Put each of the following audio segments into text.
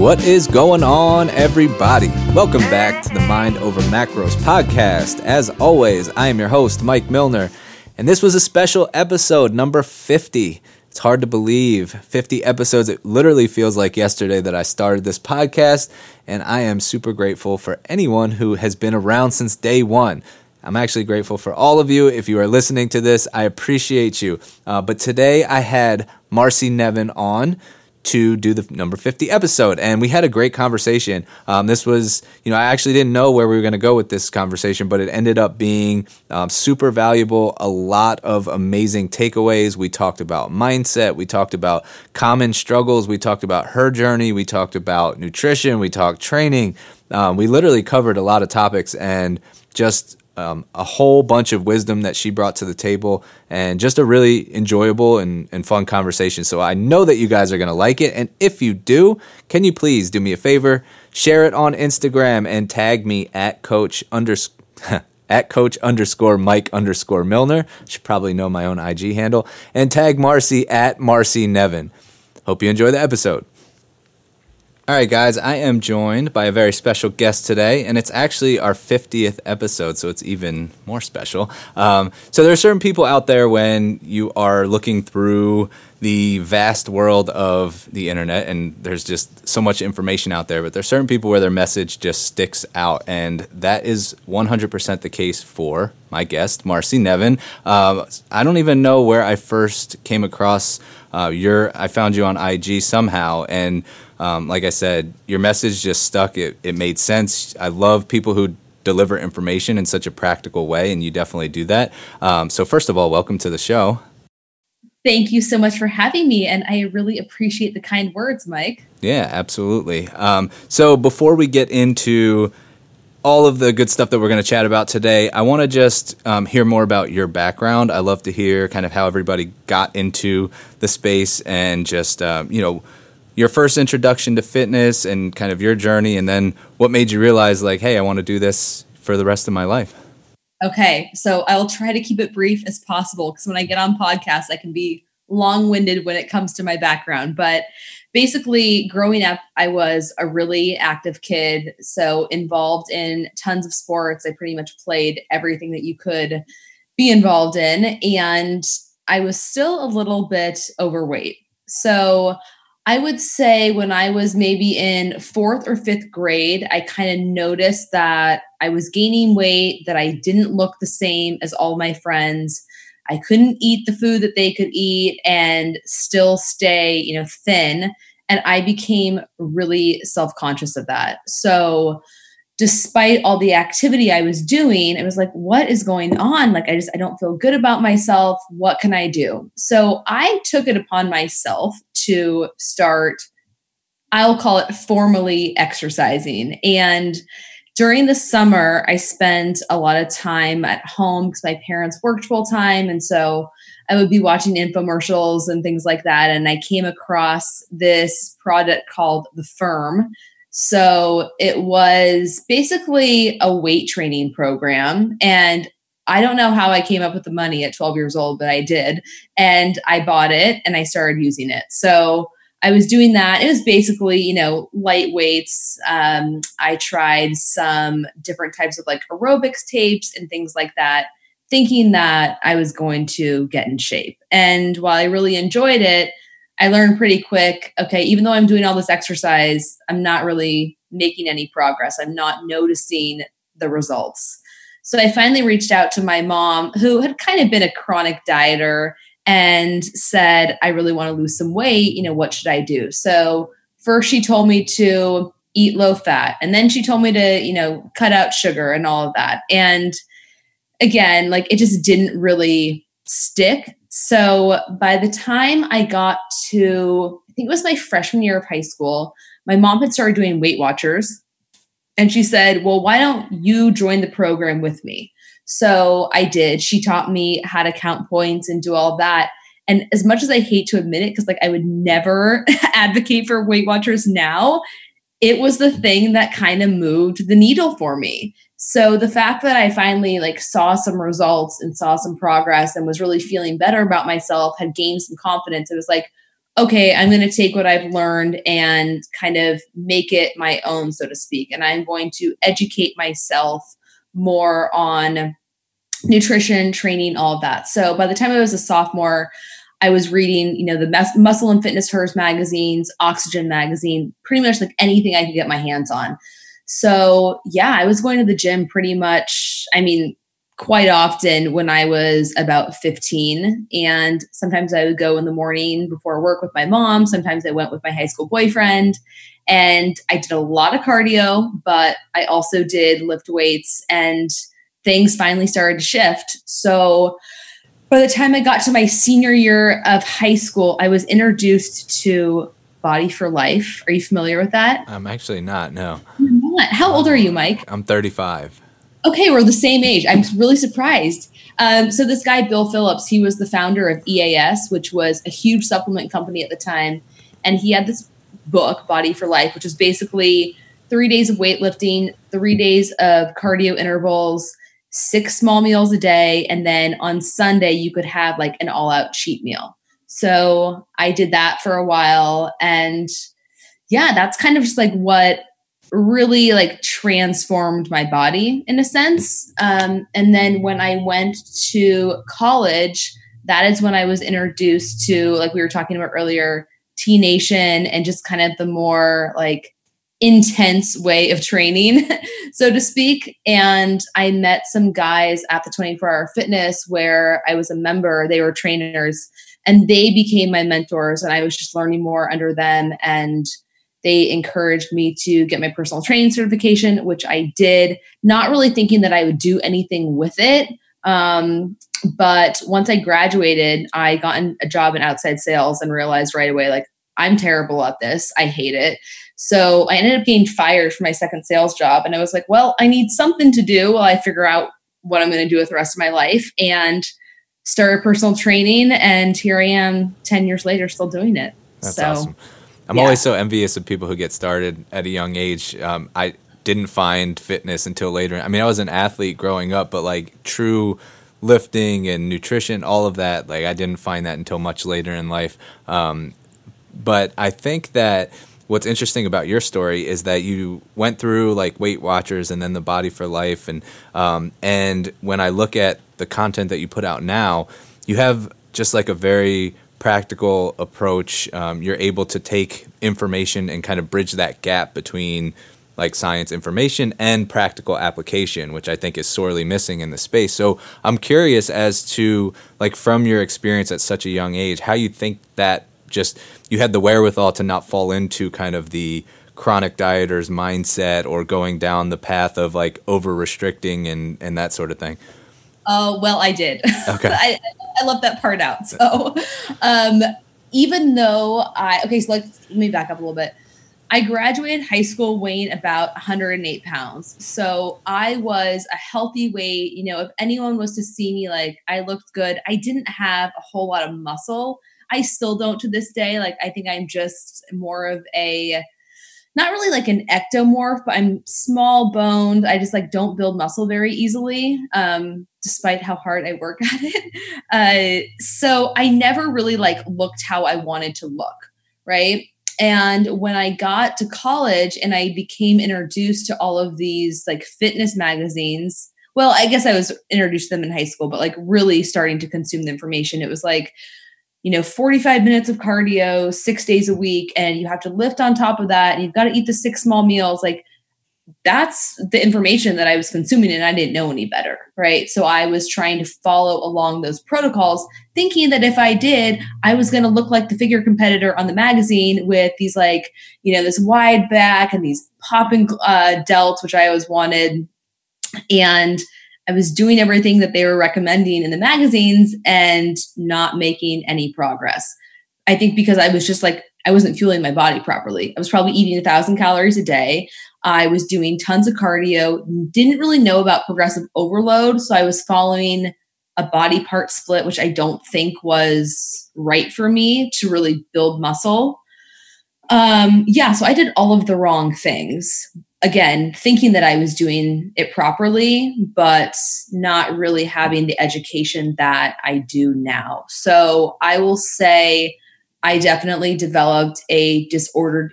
What is going on, everybody? Welcome back to the Mind Over Macros podcast. As always, I am your host, Mike Milner, and this was a special episode, number 50. It's hard to believe 50 episodes. It literally feels like yesterday that I started this podcast, and I am super grateful for anyone who has been around since day one. I'm actually grateful for all of you. If you are listening to this, I appreciate you. Uh, but today I had Marcy Nevin on to do the number 50 episode. And we had a great conversation. Um, this was you know i actually didn't know where we were going to go with this conversation but it ended up being um, super valuable a lot of amazing takeaways. We talked about mindset. We talked about common struggles. We talked about her journey. We talked about nutrition. We talked training. Um, we literally covered a lot of topics and just um, a whole bunch of wisdom that she brought to the table and just a really enjoyable and, and fun conversation. So I know that you guys are going to like it. And if you do, can you please do me a favor? Share it on Instagram and tag me at coach underscore. at coach underscore Mike underscore Milner. Should probably know my own IG handle. And tag Marcy at Marcy Nevin. Hope you enjoy the episode. All right, guys, I am joined by a very special guest today, and it's actually our 50th episode, so it's even more special. Um, so, there are certain people out there when you are looking through the vast world of the internet, and there's just so much information out there, but there's certain people where their message just sticks out, and that is 100% the case for my guest, Marcy Nevin. Um, I don't even know where I first came across uh, your. I found you on IG somehow, and um, like I said, your message just stuck. It, it made sense. I love people who deliver information in such a practical way, and you definitely do that. Um, so, first of all, welcome to the show. Thank you so much for having me, and I really appreciate the kind words, Mike. Yeah, absolutely. Um, so, before we get into all of the good stuff that we're going to chat about today, I want to just um, hear more about your background. I love to hear kind of how everybody got into the space and just, um, you know, your first introduction to fitness and kind of your journey, and then what made you realize, like, hey, I want to do this for the rest of my life? Okay, so I'll try to keep it brief as possible because when I get on podcasts, I can be long winded when it comes to my background. But basically, growing up, I was a really active kid. So, involved in tons of sports. I pretty much played everything that you could be involved in. And I was still a little bit overweight. So, I would say when I was maybe in fourth or fifth grade, I kind of noticed that I was gaining weight, that I didn't look the same as all my friends. I couldn't eat the food that they could eat and still stay, you know, thin. And I became really self conscious of that. So, despite all the activity I was doing, it was like, what is going on? Like, I just, I don't feel good about myself. What can I do? So I took it upon myself to start, I'll call it formally exercising. And during the summer, I spent a lot of time at home because my parents worked full time. And so I would be watching infomercials and things like that. And I came across this product called The Firm so it was basically a weight training program. And I don't know how I came up with the money at 12 years old, but I did. And I bought it and I started using it. So I was doing that. It was basically, you know, light weights. Um, I tried some different types of like aerobics tapes and things like that, thinking that I was going to get in shape. And while I really enjoyed it, I learned pretty quick okay, even though I'm doing all this exercise, I'm not really making any progress. I'm not noticing the results. So I finally reached out to my mom, who had kind of been a chronic dieter, and said, I really want to lose some weight. You know, what should I do? So first she told me to eat low fat. And then she told me to, you know, cut out sugar and all of that. And again, like it just didn't really stick. So by the time I got to, I think it was my freshman year of high school, my mom had started doing Weight Watchers. And she said, Well, why don't you join the program with me? So I did. She taught me how to count points and do all that. And as much as I hate to admit it, because like I would never advocate for Weight Watchers now, it was the thing that kind of moved the needle for me. So the fact that I finally like saw some results and saw some progress and was really feeling better about myself, had gained some confidence, it was like, okay, I'm going to take what I've learned and kind of make it my own, so to speak. And I'm going to educate myself more on nutrition, training, all of that. So by the time I was a sophomore, I was reading, you know, the Muscle and Fitness Hers magazines, Oxygen magazine, pretty much like anything I could get my hands on. So, yeah, I was going to the gym pretty much, I mean, quite often when I was about 15. And sometimes I would go in the morning before work with my mom. Sometimes I went with my high school boyfriend. And I did a lot of cardio, but I also did lift weights and things finally started to shift. So by the time I got to my senior year of high school, I was introduced to Body for Life. Are you familiar with that? I'm actually not, no. Not. How old are you, Mike? I'm 35. Okay, we're the same age. I'm really surprised. Um, so this guy, Bill Phillips, he was the founder of EAS, which was a huge supplement company at the time. And he had this book, Body for Life, which was basically three days of weightlifting, three days of cardio intervals, six small meals a day. And then on Sunday, you could have like an all out cheat meal. So I did that for a while. And yeah, that's kind of just like what really like transformed my body in a sense. Um, and then when I went to college, that is when I was introduced to, like we were talking about earlier, T Nation and just kind of the more like intense way of training, so to speak. And I met some guys at the 24 hour fitness where I was a member, they were trainers, and they became my mentors. And I was just learning more under them. And they encouraged me to get my personal training certification, which I did, not really thinking that I would do anything with it. Um, but once I graduated, I got a job in outside sales and realized right away, like, I'm terrible at this. I hate it. So I ended up getting fired for my second sales job. And I was like, well, I need something to do while I figure out what I'm going to do with the rest of my life. And started personal training. And here I am 10 years later, still doing it. That's so, awesome. I'm yeah. always so envious of people who get started at a young age. Um, I didn't find fitness until later. I mean, I was an athlete growing up, but like true lifting and nutrition, all of that, like I didn't find that until much later in life. Um, but I think that what's interesting about your story is that you went through like Weight Watchers and then the Body for Life, and um, and when I look at the content that you put out now, you have just like a very practical approach, um, you're able to take information and kind of bridge that gap between like science information and practical application, which I think is sorely missing in the space. So I'm curious as to like from your experience at such a young age, how you think that just you had the wherewithal to not fall into kind of the chronic dieters mindset or going down the path of like over restricting and and that sort of thing. Oh, well, I did. Okay. I, I left that part out. So, um, even though I, okay, so let me back up a little bit. I graduated high school weighing about 108 pounds. So I was a healthy weight. You know, if anyone was to see me, like I looked good, I didn't have a whole lot of muscle. I still don't to this day. Like, I think I'm just more of a, not really like an ectomorph, but I'm small boned. I just like don't build muscle very easily, um, despite how hard I work at it. Uh, so I never really like looked how I wanted to look, right? And when I got to college and I became introduced to all of these like fitness magazines, well, I guess I was introduced to them in high school, but like really starting to consume the information, it was like you know 45 minutes of cardio six days a week and you have to lift on top of that and you've got to eat the six small meals like that's the information that i was consuming and i didn't know any better right? So i was trying to follow along those protocols thinking that if i did i was going to look like the figure competitor on the magazine with these like you know this wide back and these popping uh, delts which i always wanted and I was doing everything that they were recommending in the magazines and not making any progress. I think because I was just like, I wasn't fueling my body properly. I was probably eating a thousand calories a day. I was doing tons of cardio, didn't really know about progressive overload. So I was following a body part split, which I don't think was right for me to really build muscle. Um, yeah, so I did all of the wrong things again, thinking that I was doing it properly, but not really having the education that I do now. So I will say I definitely developed a disordered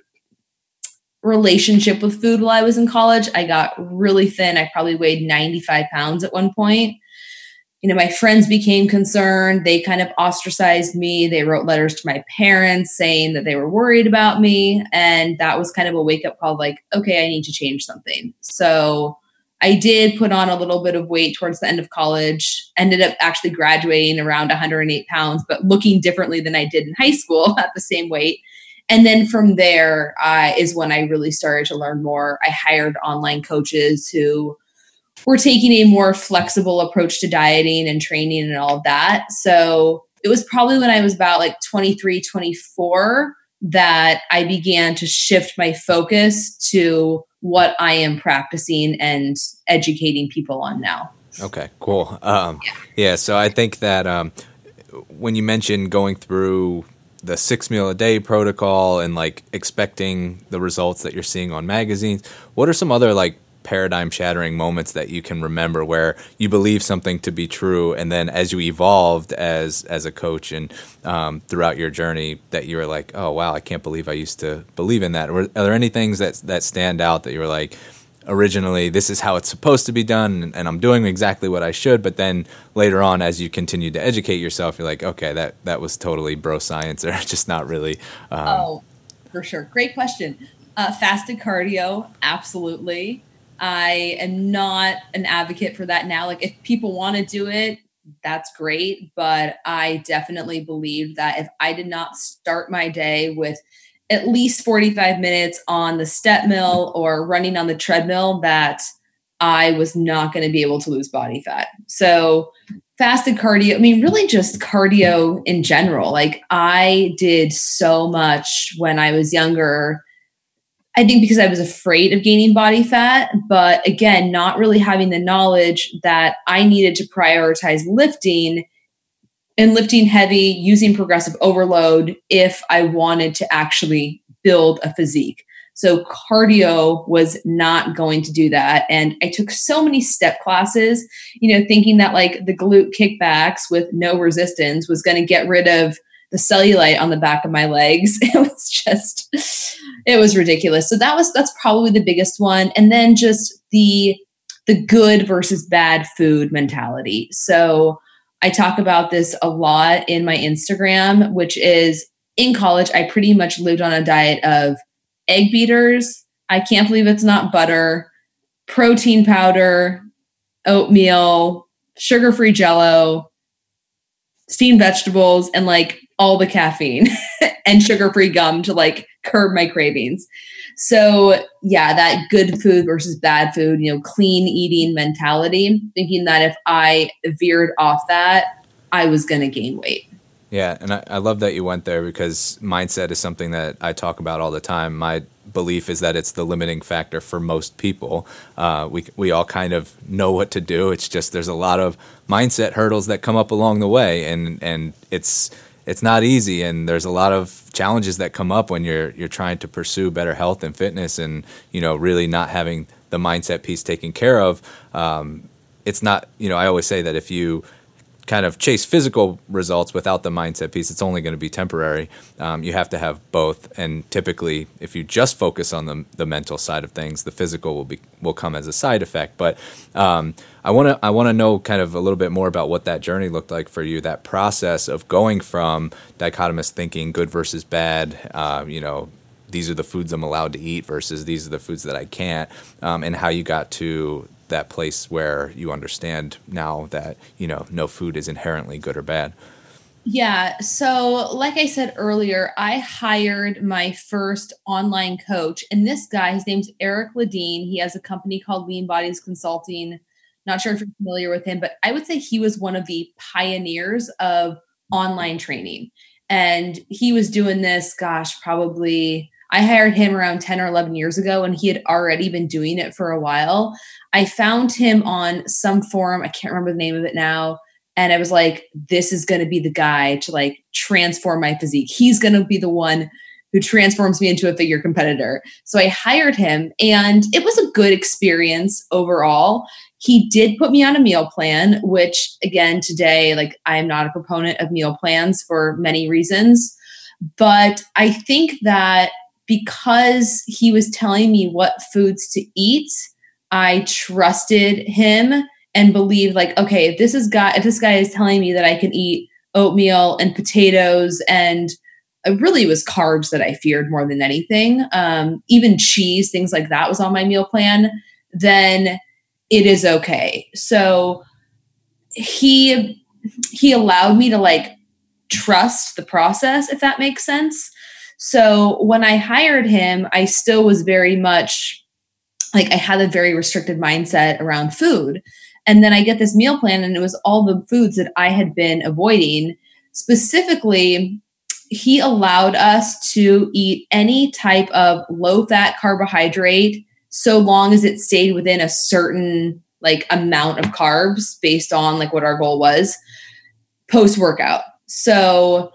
relationship with food while I was in college. I got really thin. I probably weighed 95 pounds at one point. You know, my friends became concerned. They kind of ostracized me. They wrote letters to my parents saying that they were worried about me. And that was kind of a wake up call like, okay, I need to change something. So I did put on a little bit of weight towards the end of college, ended up actually graduating around 108 pounds, but looking differently than I did in high school at the same weight. And then from there uh, is when I really started to learn more. I hired online coaches who were taking a more flexible approach to dieting and training and all of that. So it was probably when I was about like 23, 24 that I began to shift my focus to what I am practicing and educating people on now. Okay, cool. Um, yeah. yeah. so I think that um, when you mentioned going through the six meal a day protocol and like expecting the results that you're seeing on magazines, what are some other like paradigm shattering moments that you can remember where you believe something to be true and then as you evolved as as a coach and um, throughout your journey that you were like oh wow i can't believe i used to believe in that. Are there any things that that stand out that you were like originally this is how it's supposed to be done and, and i'm doing exactly what i should but then later on as you continue to educate yourself you're like okay that that was totally bro science or just not really um, oh for sure. Great question. Uh, fasted cardio absolutely I am not an advocate for that now. Like, if people want to do it, that's great. But I definitely believe that if I did not start my day with at least 45 minutes on the step mill or running on the treadmill, that I was not going to be able to lose body fat. So, fasted cardio, I mean, really just cardio in general. Like, I did so much when I was younger I think because I was afraid of gaining body fat, but again, not really having the knowledge that I needed to prioritize lifting and lifting heavy using progressive overload if I wanted to actually build a physique. So cardio was not going to do that. And I took so many step classes, you know, thinking that like the glute kickbacks with no resistance was going to get rid of the cellulite on the back of my legs. It was just, it was ridiculous. So that was that's probably the biggest one, and then just the the good versus bad food mentality. So I talk about this a lot in my Instagram, which is in college I pretty much lived on a diet of egg beaters. I can't believe it's not butter, protein powder, oatmeal, sugar-free jello, steamed vegetables and like all the caffeine and sugar free gum to like curb my cravings. So, yeah, that good food versus bad food, you know, clean eating mentality, thinking that if I veered off that, I was going to gain weight. Yeah, and I, I, love that you went there because mindset is something that I talk about all the time. My belief is that it's the limiting factor for most people. Uh, we we all kind of know what to do. It's just there's a lot of mindset hurdles that come up along the way, and and it's it's not easy and there's a lot of challenges that come up when you're you're trying to pursue better health and fitness and you know really not having the mindset piece taken care of. Um, it's not you know i always say that if you kind of chase physical results without the mindset piece, it's only going to be temporary. Um, you have to have both, and typically, if you just focus on the, the mental side of things, the physical will be will come as a side effect. But um, I want to I want to know kind of a little bit more about what that journey looked like for you. That process of going from dichotomous thinking, good versus bad, uh, you know, these are the foods I'm allowed to eat versus these are the foods that I can't, um, and how you got to that place where you understand now that you know no food is inherently good or bad? Yeah so like i said earlier i hired my first online coach and this guy his name's eric ladine he has a company called lean bodies consulting. Not sure if you're familiar with him but i would say he was one of the pioneers of online training. And he was doing this gosh probably I hired him around 10 or 11 years ago and he had already been doing it for a while. I found him on some forum, I can't remember the name of it now. And I was like, this is going to be the guy to like transform my physique. He's going to be the one who transforms me into a figure competitor. So I hired him and it was a good experience overall. He did put me on a meal plan, which again, today, like I am not a proponent of meal plans for many reasons. But I think that because he was telling me what foods to eat, I trusted him and believed like, okay, if this is guy if this guy is telling me that I can eat oatmeal and potatoes and it really was carbs that I feared more than anything. Um, even cheese, things like that was on my meal plan. Then it is okay. So he he allowed me to like trust the process, if that makes sense. So when I hired him, I still was very much like I had a very restricted mindset around food. And then I get this meal plan, and it was all the foods that I had been avoiding. Specifically, he allowed us to eat any type of low fat carbohydrate so long as it stayed within a certain like amount of carbs based on like what our goal was post workout. So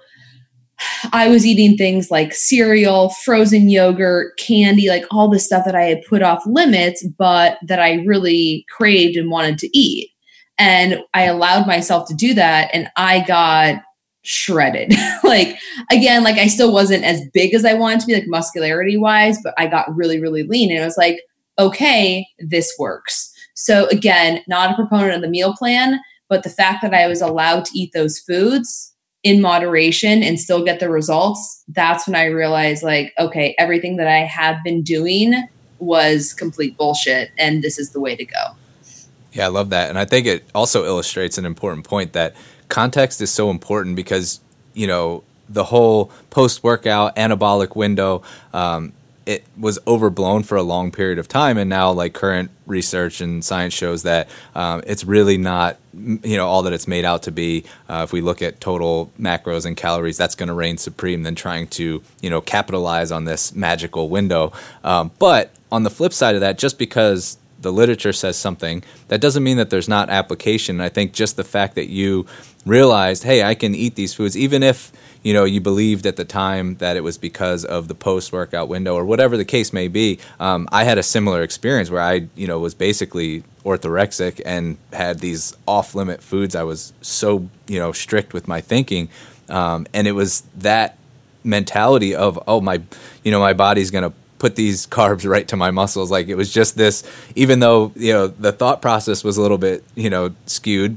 I was eating things like cereal, frozen yogurt, candy, like all the stuff that I had put off limits, but that I really craved and wanted to eat. And I allowed myself to do that. And I got shredded. like, again, like I still wasn't as big as I wanted to be, like muscularity wise, but I got really, really lean. And I was like, okay, this works. So, again, not a proponent of the meal plan, but the fact that I was allowed to eat those foods in moderation and still get the results, that's when I realized, like, okay, everything that I have been doing was complete bullshit, and this is the way to go. Yeah, I love that. And I think it also illustrates an important point that context is so important because, you know, the whole post workout anabolic window, um, it was overblown for a long period of time and now like current research and science shows that um, it's really not you know all that it's made out to be. Uh, if we look at total macros and calories that's going to reign supreme than trying to you know capitalize on this magical window. Um, but on the flip side of that just because the literature says something that doesn't mean that there's not application. I think just the fact that you realized hey i can eat these foods even if you know you believed at the time that it was because of the post workout window or whatever the case may be. Um, I had a similar experience where I you know was basically orthorexic and had these off limit foods. I was so you know strict with my thinking, um, and it was that mentality of oh my you know my body's gonna put these carbs right to my muscles like it was just this even though you know the thought process was a little bit you know skewed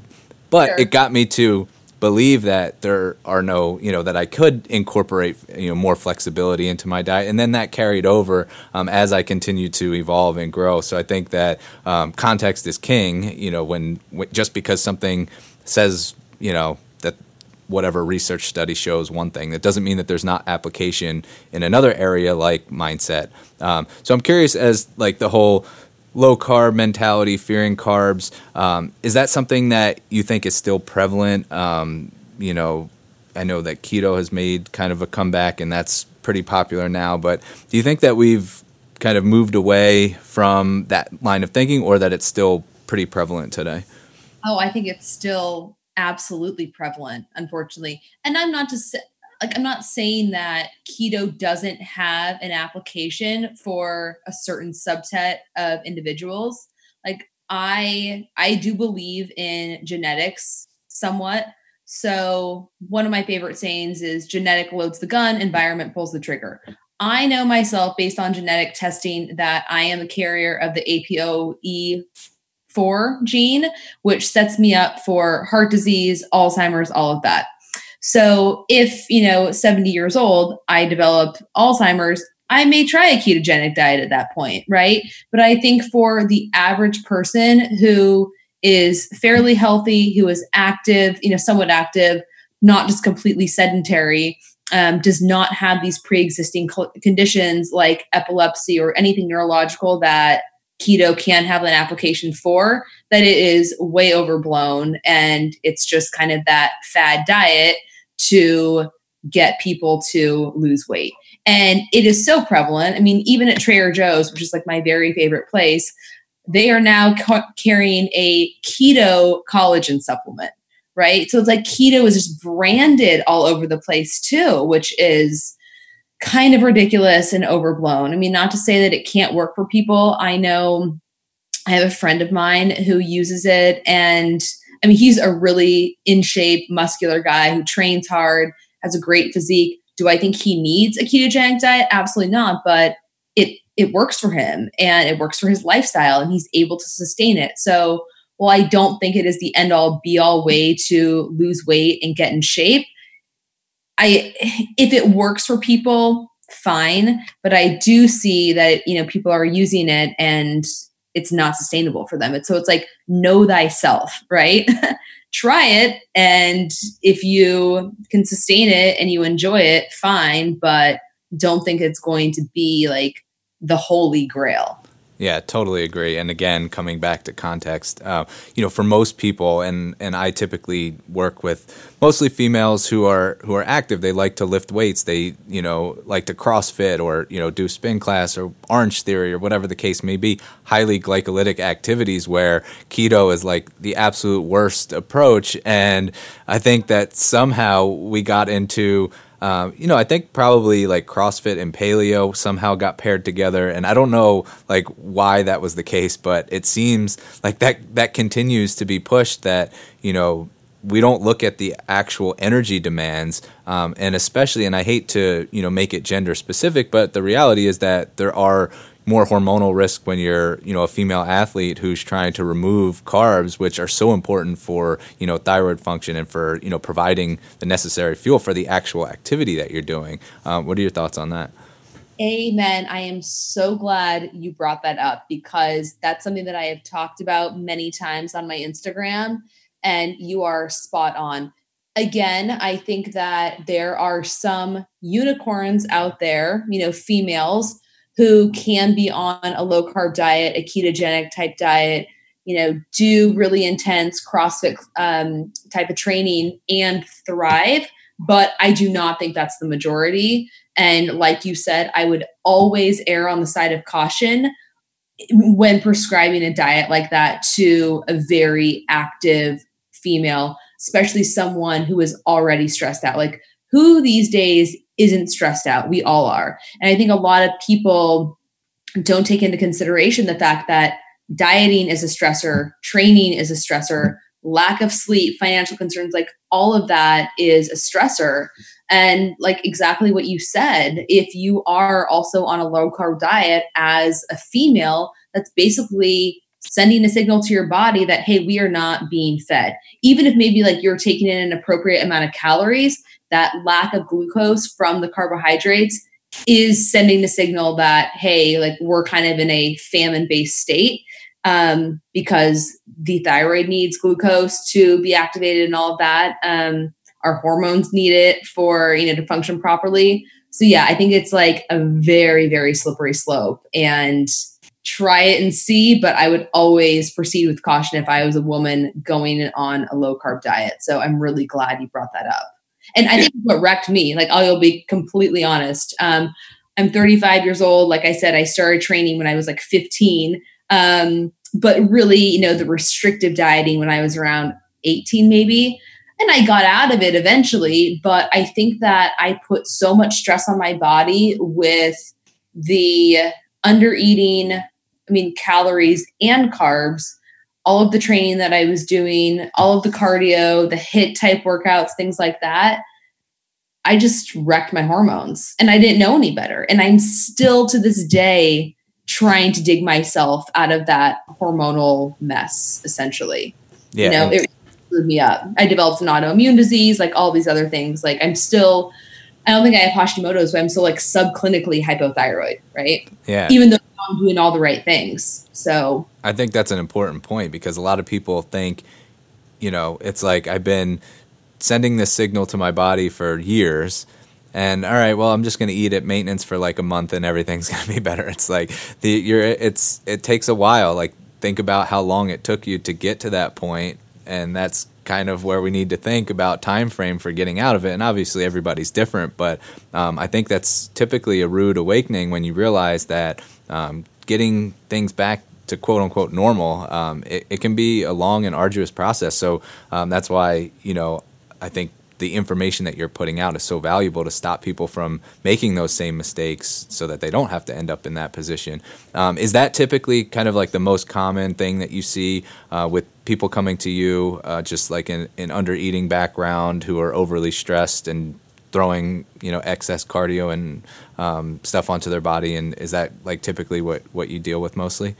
but sure. it got me to believe that there are no, you know, that I could incorporate, you know, more flexibility into my diet, and then that carried over um, as I continued to evolve and grow. So I think that um, context is king. You know, when, when just because something says, you know, that whatever research study shows one thing. That doesn't mean that there's not application in another area like mindset. Um, so I'm curious as like the whole low carb mentality, fearing carbs. Um, is that something that you think is still prevalent? Um, you know, I know that keto has made kind of a comeback and that's pretty popular now, but do you think that we've kind of moved away from that line of thinking or that it's still pretty prevalent today? Oh, I think it's still absolutely prevalent, unfortunately. And I'm not just like I'm not saying that keto doesn't have an application for a certain subset of individuals. Like I I do believe in genetics somewhat. So one of my favorite sayings is genetic loads the gun, environment pulls the trigger. I know myself based on genetic testing that I am a carrier of the APOE4 gene, which sets me up for heart disease, Alzheimer's, all of that. So if, you know, 70 years old, I develop Alzheimer's, I may try a ketogenic diet at that point, right? But I think for the average person who is fairly healthy, who is active, you know, somewhat active, not just completely sedentary, um, does not have these pre-existing co- conditions like epilepsy or anything neurological that keto can have an application for that it is way overblown and it's just kind of that fad diet to get people to lose weight. And it is so prevalent. I mean, even at Trader Joe's, which is like my very favorite place, they are now ca- carrying a keto collagen supplement, right? So it's like keto is just branded all over the place too, which is kind of ridiculous and overblown. I mean, not to say that it can't work for people. I know I have a friend of mine who uses it and I mean, he's a really in shape, muscular guy who trains hard, has a great physique, Do I think he needs a ketogenic diet? Absolutely not. But it it works for him and it works for his lifestyle and he's able to sustain it. So while I don't think it is the end all be all way to lose weight and get in shape, I if it works for people, fine. But I do see that you know people are using it and it's not sustainable for them. It's so it's like know thyself, right? Try it, and if you can sustain it and you enjoy it, fine. But don't think it's going to be like the holy grail. Yeah, totally agree. And again, coming back to context, uh, you know, for most people, and and I typically work with mostly females who are who are active. They like to lift weights. They you know like to CrossFit or you know do spin class or Orange Theory or whatever the case may be. Highly glycolytic activities where keto is like the absolute worst approach. And I think that somehow we got into um, you know, I think probably like CrossFit and paleo somehow got paired together, and I don't know like why that was the case, but it seems like that that continues to be pushed. That you know we don't look at the actual energy demands, um, and especially, and I hate to you know make it gender specific, but the reality is that there are more hormonal risk when you're you know a female athlete who's trying to remove carbs which are so important for you know thyroid function and for you know providing the necessary fuel for the actual activity that you're doing um, what are your thoughts on that Amen. I am so glad you brought that up because that's something that I have talked about many times on my Instagram, and you are spot on. Again, I think that there are some unicorns out there, you know, females who can be on a low carb diet, a ketogenic type diet, you know, do really intense CrossFit um, type of training and thrive. But I do not think that's the majority. And like you said, I would always err on the side of caution when prescribing a diet like that to a very active female, especially someone who is already stressed out. Like, who these days isn't stressed out. We all are. And I think a lot of people don't take into consideration the fact that dieting is a stressor, training is a stressor, lack of sleep, financial concerns, like all of that is a stressor. And like exactly what you said, if you are also on a low carb diet as a female, that's basically sending a signal to your body that, hey, we are not being fed. Even if maybe like you're taking in an appropriate amount of calories, that lack of glucose from the carbohydrates is sending the signal that hey like we're kind of in a famine based state um, because the thyroid needs glucose to be activated and all of that. Um, our hormones need it for you know to function properly. So yeah i think it's like a very very slippery slope. And try it and see but i would always proceed with caution if i was a woman going on a low carb diet. So i'm really glad you brought that up and I think what wrecked me, like I'll be completely honest. Um, I'm 35 years old. Like I said, I started training when I was like 15. Um, but really, you know, the restrictive dieting when I was around 18, maybe. And I got out of it eventually. But I think that I put so much stress on my body with the under eating, I mean, calories and carbs all of the training that I was doing, all of the cardio, the HIIT type workouts, things like that, I just wrecked my hormones and I didn't know any better. And I'm still to this day trying to dig myself out of that hormonal mess, essentially. Yeah. You know, it screwed me up. I developed an autoimmune disease, like all these other things. Like I'm still, I don't think I have Hashimoto's, but I'm still like subclinically hypothyroid, right? Yeah. Even though I'm doing all the right things. So I think that's an important point because a lot of people think, you know, it's like I've been sending this signal to my body for years and all right well i'm just going to eat at maintenance for like a month and everything's going to be better it's like the you're it's it takes a while like think about how long it took you to get to that point and that's kind of where we need to think about time frame for getting out of it. And obviously everybody's different but um, i think that's typically a rude awakening when you realize that um, getting things back to quote unquote normal um, it, it, can be a long and arduous process. So um, that's why you know i think the information that you're putting out is so valuable to stop people from making those same mistakes so that they don't have to end up in that position. Um, is that typically kind of like the most common thing that you see uh, with people coming to you, uh, just like an, an under eating background who are overly stressed and throwing you know excess cardio and um, stuff onto their body? And is that like typically what what you deal with mostly?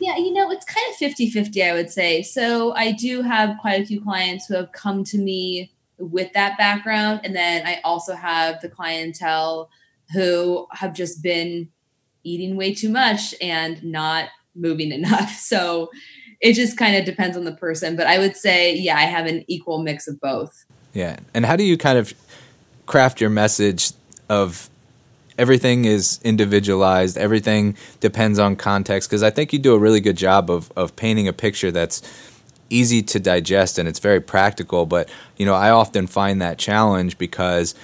Yeah you know it's kind of 50 50 i would say. So i do have quite a few clients who have come to me with that background. And then i also have the clientele who have just been eating way too much and not moving enough. So it just kind of depends on the person but i would say yeah i have an equal mix of both. Yeah. And how do you kind of craft your message of everything is individualized everything depends on context? Because i think you do a really good job of, of painting a picture that's easy to digest and it's very practical but you know i often find that challenge because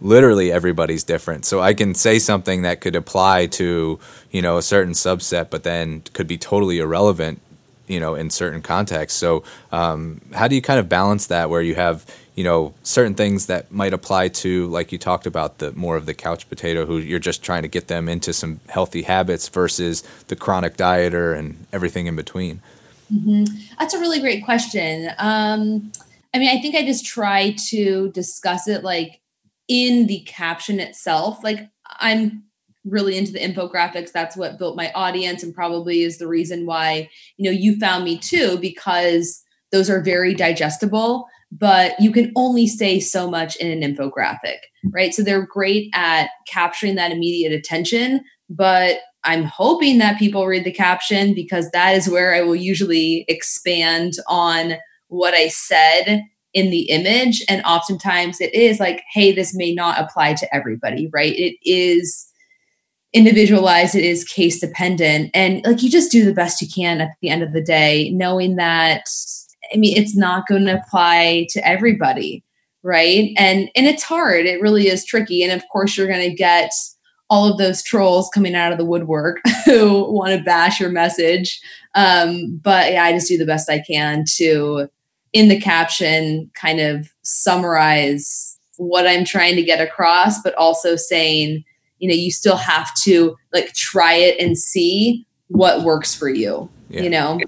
literally everybody's different. So i can say something that could apply to you know a certain subset but then could be totally irrelevant you know in certain contexts. So um, how do you kind of balance that where you have you know certain things that might apply to like you talked about the more of the couch potato who you're just trying to get them into some healthy habits versus the chronic dieter and everything in between mm-hmm. that's a really great question um, i mean i think i just try to discuss it like in the caption itself like i'm really into the infographics that's what built my audience and probably is the reason why you know you found me too because those are very digestible but you can only say so much in an infographic, right? So they're great at capturing that immediate attention, but I'm hoping that people read the caption because that is where I will usually expand on what I said in the image. And oftentimes it is like, hey, this may not apply to everybody, right? It is individualized, it is case dependent. And like you just do the best you can at the end of the day, knowing that I mean, it's not going to apply to everybody, right? And and it's hard. It really is tricky. And of course, you're going to get all of those trolls coming out of the woodwork who want to bash your message. Um, but yeah, I just do the best I can to, in the caption, kind of summarize what I'm trying to get across, but also saying, you know, you still have to like try it and see what works for you. Yeah. You know,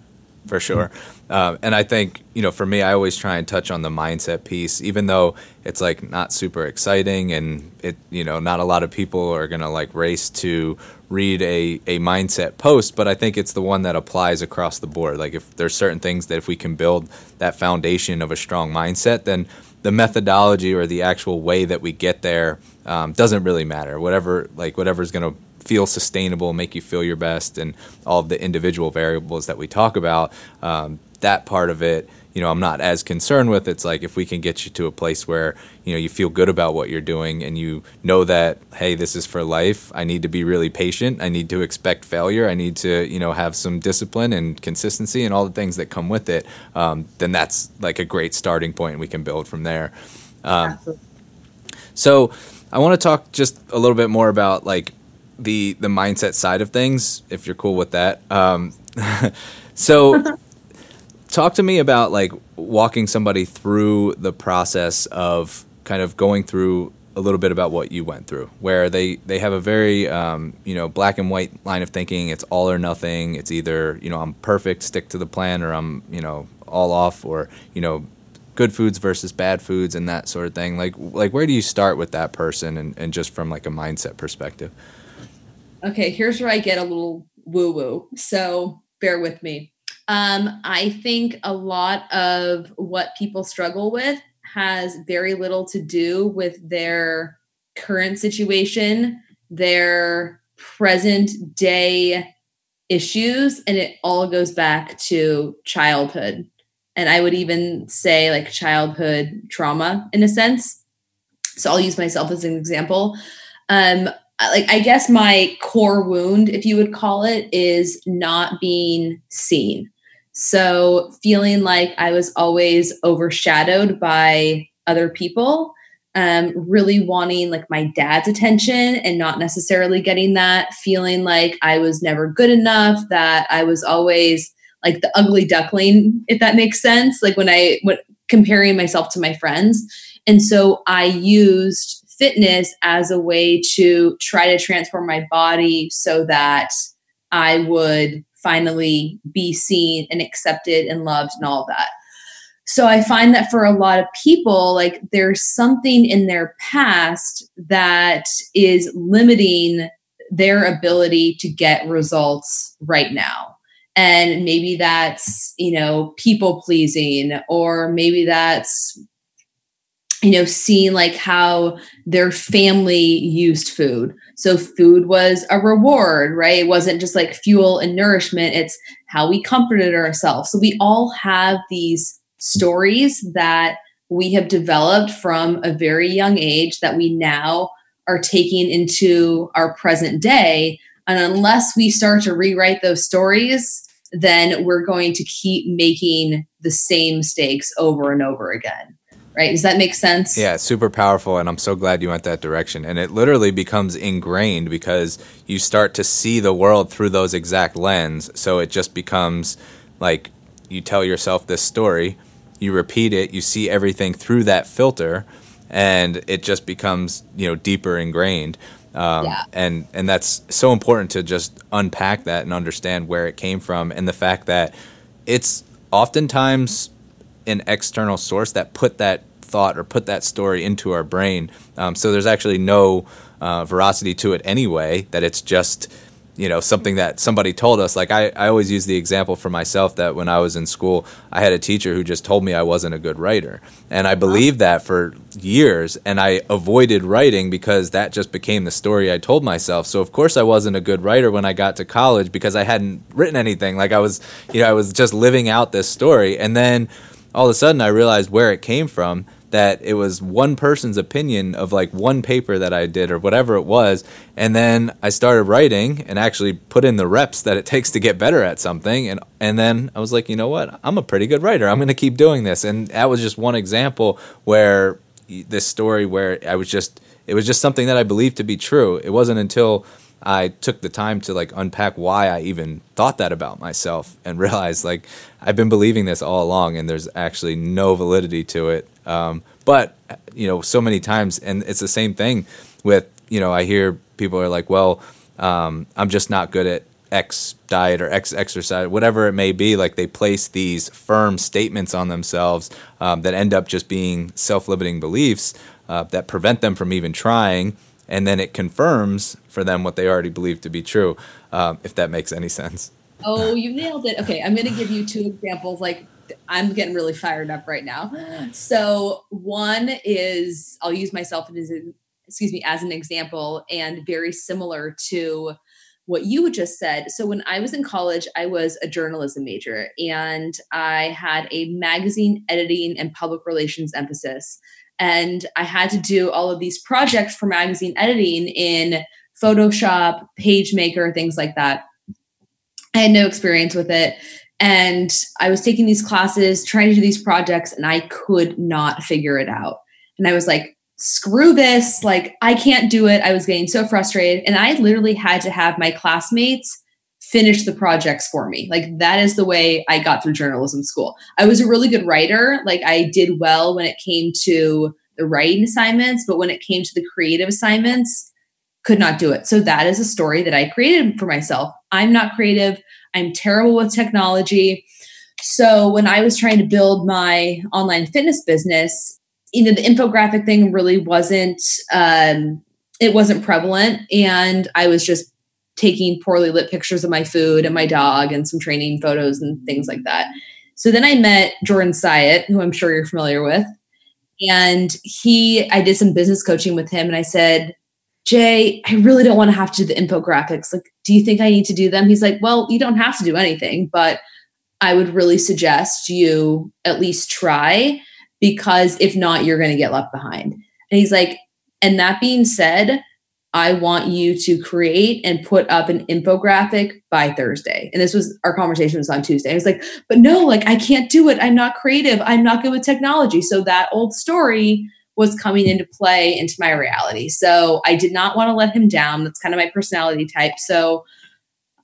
for sure. Uh, and I think, you know, for me, I always try and touch on the mindset piece, even though it's like not super exciting and it, you know, not a lot of people are going to like race to read a, a mindset post, but I think it's the one that applies across the board. Like if there's certain things that if we can build that foundation of a strong mindset, then the methodology or the actual way that we get there um, doesn't really matter. Whatever, like whatever's going to feel sustainable, make you feel your best, and all of the individual variables that we talk about. Um, that part of it, you know, I'm not as concerned with. It's like if we can get you to a place where you know you feel good about what you're doing and you know that hey, this is for life. I need to be really patient. I need to expect failure. I need to you know have some discipline and consistency and all the things that come with it. Um, then that's like a great starting point. We can build from there. Um, so I want to talk just a little bit more about like the the mindset side of things, if you're cool with that. Um, so talk to me about like walking somebody through the process of kind of going through a little bit about what you went through where they they have a very um, you know black and white line of thinking. It's all or nothing. It's either you know i'm perfect stick to the plan or i'm you know all off or you know good foods versus bad foods and that sort of thing. Like like where do you start with that person and, and just from like a mindset perspective? Okay here's where i get a little woo woo so bear with me um, I think a lot of what people struggle with has very little to do with their current situation, their present day issues, and it all goes back to childhood. And I would even say like childhood trauma in a sense. So I'll use myself as an example. Um, like I guess my core wound, if you would call it, is not being seen. So feeling like I was always overshadowed by other people, um, really wanting like my dad's attention and not necessarily getting that, feeling like I was never good enough, that I was always like the ugly duckling, if that makes sense. Like when I went comparing myself to my friends. And so I used fitness as a way to try to transform my body so that I would finally be seen and accepted and loved and all that. So I find that for a lot of people, like there's something in their past that is limiting their ability to get results right now. And maybe that's, you know, people pleasing, or maybe that's, you know, seeing like how their family used food. So food was a reward, right? It wasn't just like fuel and nourishment, it's how we comforted ourselves. So we all have these stories that we have developed from a very young age that we now are taking into our present day. And unless we start to rewrite those stories, then we're going to keep making the same mistakes over and over again. Right? Does that make sense? Yeah, super powerful. And I'm so glad you went that direction. And it literally becomes ingrained because you start to see the world through those exact lens. So it just becomes like you tell yourself this story, you repeat it, you see everything through that filter and it just becomes you know deeper ingrained. Um, yeah. and and that's so important to just unpack that and understand where it came from and the fact that it's oftentimes an external source that put that thought or put that story into our brain. Um, so there's actually no uh, veracity to it anyway. That it's just you know something that somebody told us. Like I, I always use the example for myself that when i was in school i had a teacher who just told me i wasn't a good writer. And i believed that for years and i avoided writing because that just became the story i told myself. So of course i wasn't a good writer when i got to college because i hadn't written anything. Like i was you know i was just living out this story. And then all of a sudden i realized where it came from that it was one person's opinion of like one paper that I did or whatever it was. And then I started writing and actually put in the reps that it takes to get better at something. And, and then I was like, you know what? I'm a pretty good writer. I'm going to keep doing this. And that was just one example where this story where I was just, it was just something that I believed to be true. It wasn't until I took the time to like unpack why I even thought that about myself and realized like I've been believing this all along and there's actually no validity to it. Um, but you know, so many times, and it's the same thing with you know, I hear people are like, well, um, I'm just not good at X diet or X exercise, whatever it may be. Like they place these firm statements on themselves um, that end up just being self limiting beliefs uh, that prevent them from even trying. And then it confirms for them what they already believe to be true, um, if that makes any sense. Oh, you nailed it. Okay, I'm going to give you two examples. Like I'm getting really fired up right now. So one is I'll use myself as an, excuse me as an example and very similar to what you just said. So when I was in college, I was a journalism major and I had a magazine editing and public relations emphasis. And I had to do all of these projects for magazine editing in Photoshop, PageMaker, things like that. I had no experience with it. And I was taking these classes, trying to do these projects, and I could not figure it out. And I was like, screw this. Like, I can't do it. I was getting so frustrated. And I literally had to have my classmates finish the projects for me. Like, that is the way I got through journalism school. I was a really good writer. Like, I did well when it came to the writing assignments, but when it came to the creative assignments, could not do it. So that is a story that I created for myself. I'm not creative. I'm terrible with technology. So when I was trying to build my online fitness business, you know, the infographic thing really wasn't um, it wasn't prevalent, and I was just taking poorly lit pictures of my food and my dog and some training photos and things like that. So then I met Jordan Syatt, who I'm sure you're familiar with. And he, I did some business coaching with him, and I said, Jay, I really don't want to have to do the infographics. Like, do you think I need to do them? He's like, Well, you don't have to do anything, but I would really suggest you at least try because if not, you're going to get left behind. And he's like, And that being said, I want you to create and put up an infographic by Thursday. And this was our conversation was on Tuesday. I was like, but no, like I can't do it. I'm not creative. I'm not good with technology. So that old story was coming into play into my reality. So I did not want to let him down. That's kind of my personality type. So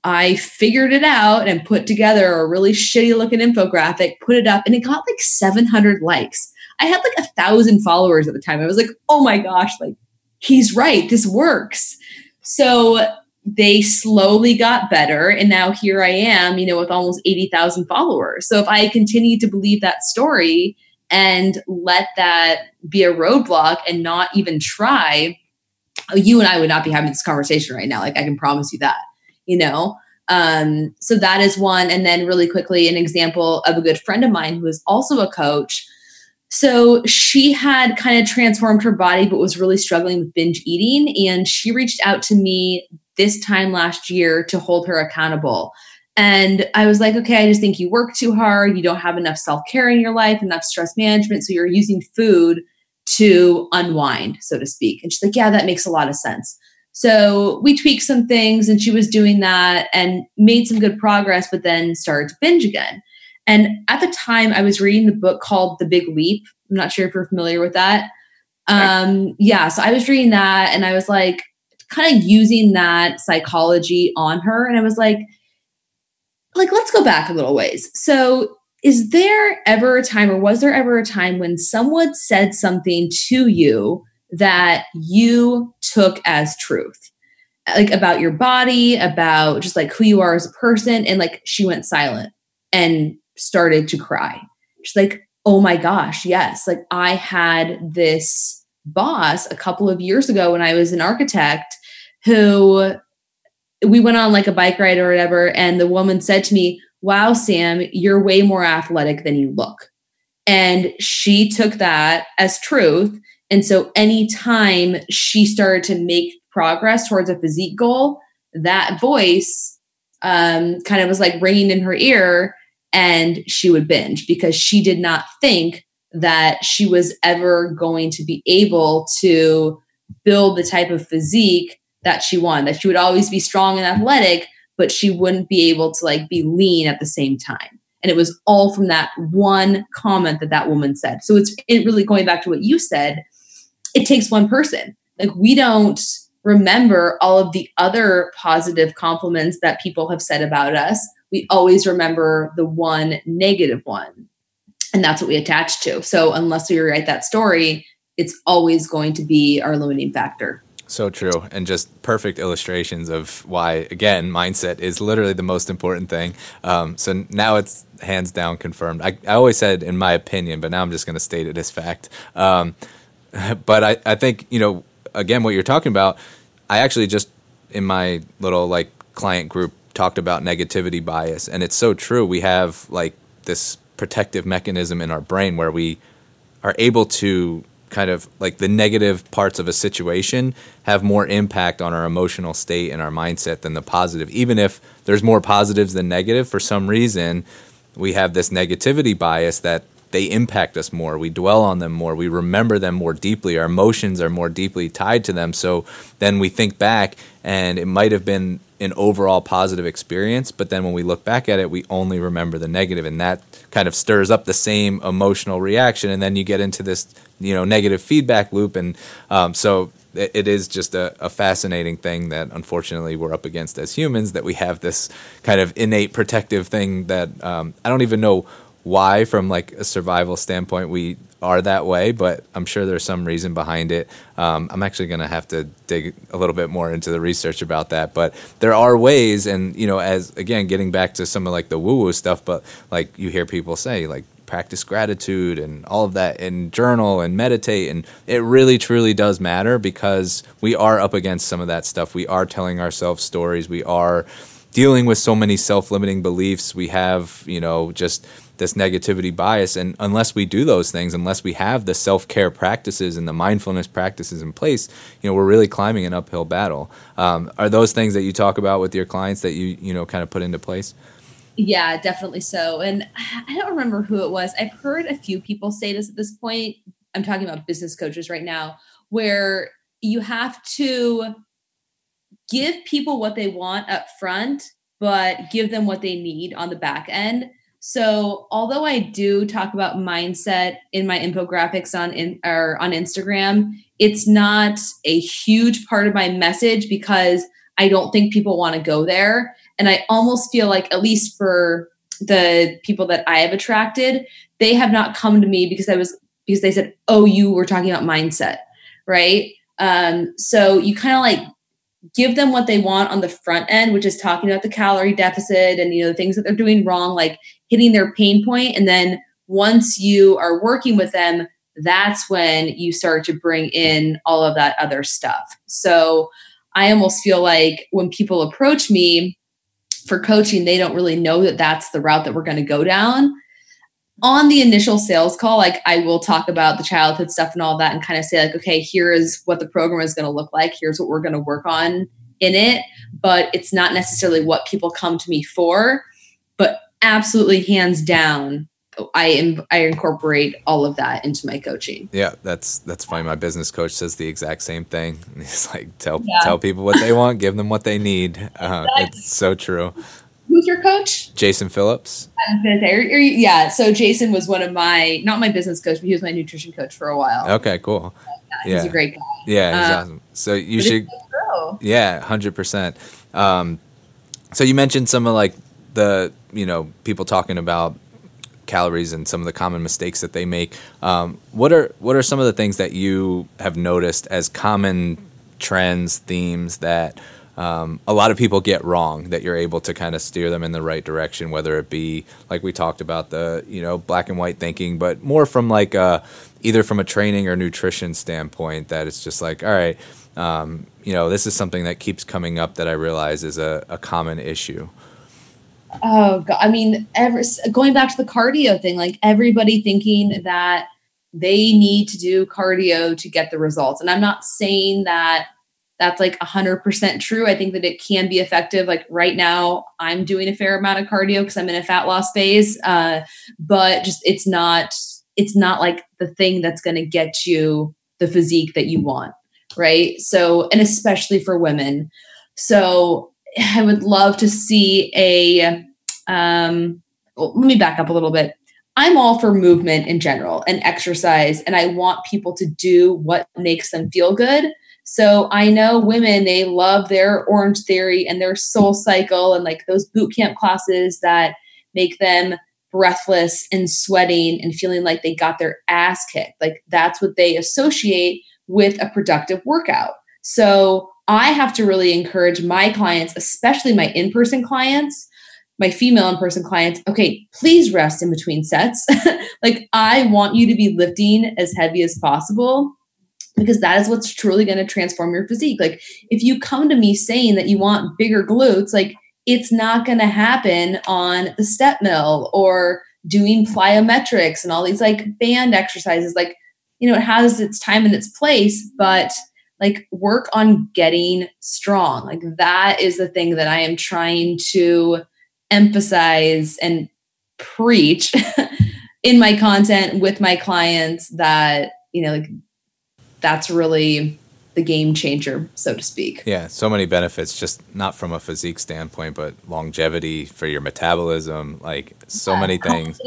I figured it out and put together a really shitty looking infographic, put it up, and it got like 700 likes. I had like a thousand followers at the time. I was like, oh my gosh, like he's right. This works. So they slowly got better and now here i am you know with almost 80000 followers so if i continue to believe that story and let that be a roadblock and not even try you and i would not be having this conversation right now like i can promise you that you know um, so that is one and then really quickly an example of a good friend of mine who is also a coach so she had kind of transformed her body, but was really struggling with binge eating. And she reached out to me this time last year to hold her accountable. And I was like, okay, I just think you work too hard. You don't have enough self care in your life, enough stress management. So you're using food to unwind, so to speak. And she's like, yeah, that makes a lot of sense. So we tweaked some things and she was doing that and made some good progress, but then started to binge again. And at the time, I was reading the book called The Big Leap. I'm not sure if you're familiar with that. Um, yeah, so I was reading that and I was like, kind of using that psychology on her. And I was like, like, let's go back a little ways. So, is there ever a time, or was there ever a time when someone said something to you that you took as truth? Like about your body, about just like who you are as a person, and like she went silent and started to cry. She's like, oh my gosh, yes. Like I had this boss a couple of years ago when I was an architect who we went on like a bike ride or whatever. And the woman said to me, wow, Sam, you're way more athletic than you look. And she took that as truth. And so anytime she started to make progress towards a physique goal, that voice um, kind of was like ringing in her ear and she would binge because she did not think that she was ever going to be able to build the type of physique that she wanted that she would always be strong and athletic but she wouldn't be able to like be lean at the same time. And it was all from that one comment that that woman said. So it's it really going back to what you said it takes one person. Like we don't remember all of the other positive compliments that people have said about us we always remember the one negative one. And that's what we attach to. So unless we rewrite that story, it's always going to be our limiting factor. So true. And just perfect illustrations of why, again, mindset is literally the most important thing. Um, so now it's hands down confirmed. I, I, always said in my opinion, but now I'm just going to state it as fact. Um, but I, I think, you know, again, what you're talking about, I actually just in my little like client group talked about negativity bias, and it's so true. We have like this protective mechanism in our brain where we are able to kind of like the negative parts of a situation have more impact on our emotional state and our mindset than the positive. Even if there's more positives than negative, for some reason, we have this negativity bias that they impact us more. We dwell on them more. We remember them more deeply. Our emotions are more deeply tied to them. So then we think back, and it might have been an overall positive experience, but then when we look back at it, we only remember the negative, and that kind of stirs up the same emotional reaction, and then you get into this, you know, negative feedback loop, and um, so it, it is just a, a, fascinating thing that unfortunately we're up against as humans that we have this kind of innate protective thing that um, I don't even know why from like a survival standpoint we are that way, but I'm sure there's some reason behind it. Um, I'm actually going to have to dig a little bit more into the research about that. But there are ways, and you know, as again, getting back to some of like the woo woo stuff, but like you hear people say, like practice gratitude and all of that, and journal and meditate, and it really truly does matter because we are up against some of that stuff. We are telling ourselves stories. We are dealing with so many self limiting beliefs. We have, you know, just this negativity bias. And unless we do those things, unless we have the self care practices and the mindfulness practices in place, you know, we're really climbing an uphill battle. Um, are those things that you talk about with your clients that you, you know, kind of put into place? Yeah, definitely so. And I don't remember who it was. I've heard a few people say this at this point. I'm talking about business coaches right now, where you have to give people what they want up front, but give them what they need on the back end. So, although I do talk about mindset in my infographics on in, or on Instagram, it's not a huge part of my message because I don't think people want to go there. And I almost feel like, at least for the people that I have attracted, they have not come to me because I was because they said, "Oh, you were talking about mindset," right? Um, so you kind of like give them what they want on the front end, which is talking about the calorie deficit and you know the things that they're doing wrong, like hitting their pain point. And then once you are working with them, that's when you start to bring in all of that other stuff. So I almost feel like when people approach me for coaching, they don't really know that that's the route that we're going to go down. On the initial sales call, like I will talk about the childhood stuff and all that and kind of say, like, okay, here is what the program is going to look like. Here's what we're going to work on in it. But it's not necessarily what people come to me for. But absolutely, hands down, I am I incorporate all of that into my coaching. Yeah, that's that's fine. My business coach says the exact same thing. He's like, tell yeah. tell people what they want, give them what they need. Uh. It's so true. Who's your coach? Jason Phillips. Yeah, so Jason was one of my not my business coach, but he was my nutrition coach for a while. Okay, cool. Yeah, he's a great guy. Yeah, he's um, awesome. So you should. Yeah, hundred percent. Um, so you mentioned some of like the you know people talking about calories and some of the common mistakes that they make. Um, what are what are some of the things that you have noticed as common trends, themes that um, a lot of people get wrong that you're able to kind of steer them in the right direction, whether it be like we talked about the you know black and white thinking, but more from like a, either from a training or nutrition standpoint that it's just like all right, um, you know this is something that keeps coming up that I realize is a, a common issue. Oh god, I mean, ever going back to the cardio thing, like everybody thinking that they need to do cardio to get the results. And I'm not saying that that's like 100% true. I think that it can be effective. Like right now, I'm doing a fair amount of cardio because I'm in a fat loss phase. Uh, but just it's not it's not like the thing that's going to get you the physique that you want, right? So, and especially for women. So I would love to see a. Um, well, let me back up a little bit. I'm all for movement in general and exercise, and I want people to do what makes them feel good. So I know women, they love their Orange Theory and their Soul Cycle and like those boot camp classes that make them breathless and sweating and feeling like they got their ass kicked. Like that's what they associate with a productive workout. So I have to really encourage my clients, especially my in person clients, my female in person clients, okay, please rest in between sets. like, I want you to be lifting as heavy as possible because that is what's truly going to transform your physique. Like, if you come to me saying that you want bigger glutes, like, it's not going to happen on the step mill or doing plyometrics and all these like band exercises. Like, you know, it has its time and its place, but like work on getting strong. Like that is the thing that I am trying to emphasize and preach in my content with my clients that, you know, like that's really the game changer, so to speak. Yeah, so many benefits, just not from a physique standpoint, but longevity for your metabolism, like so yeah, many things.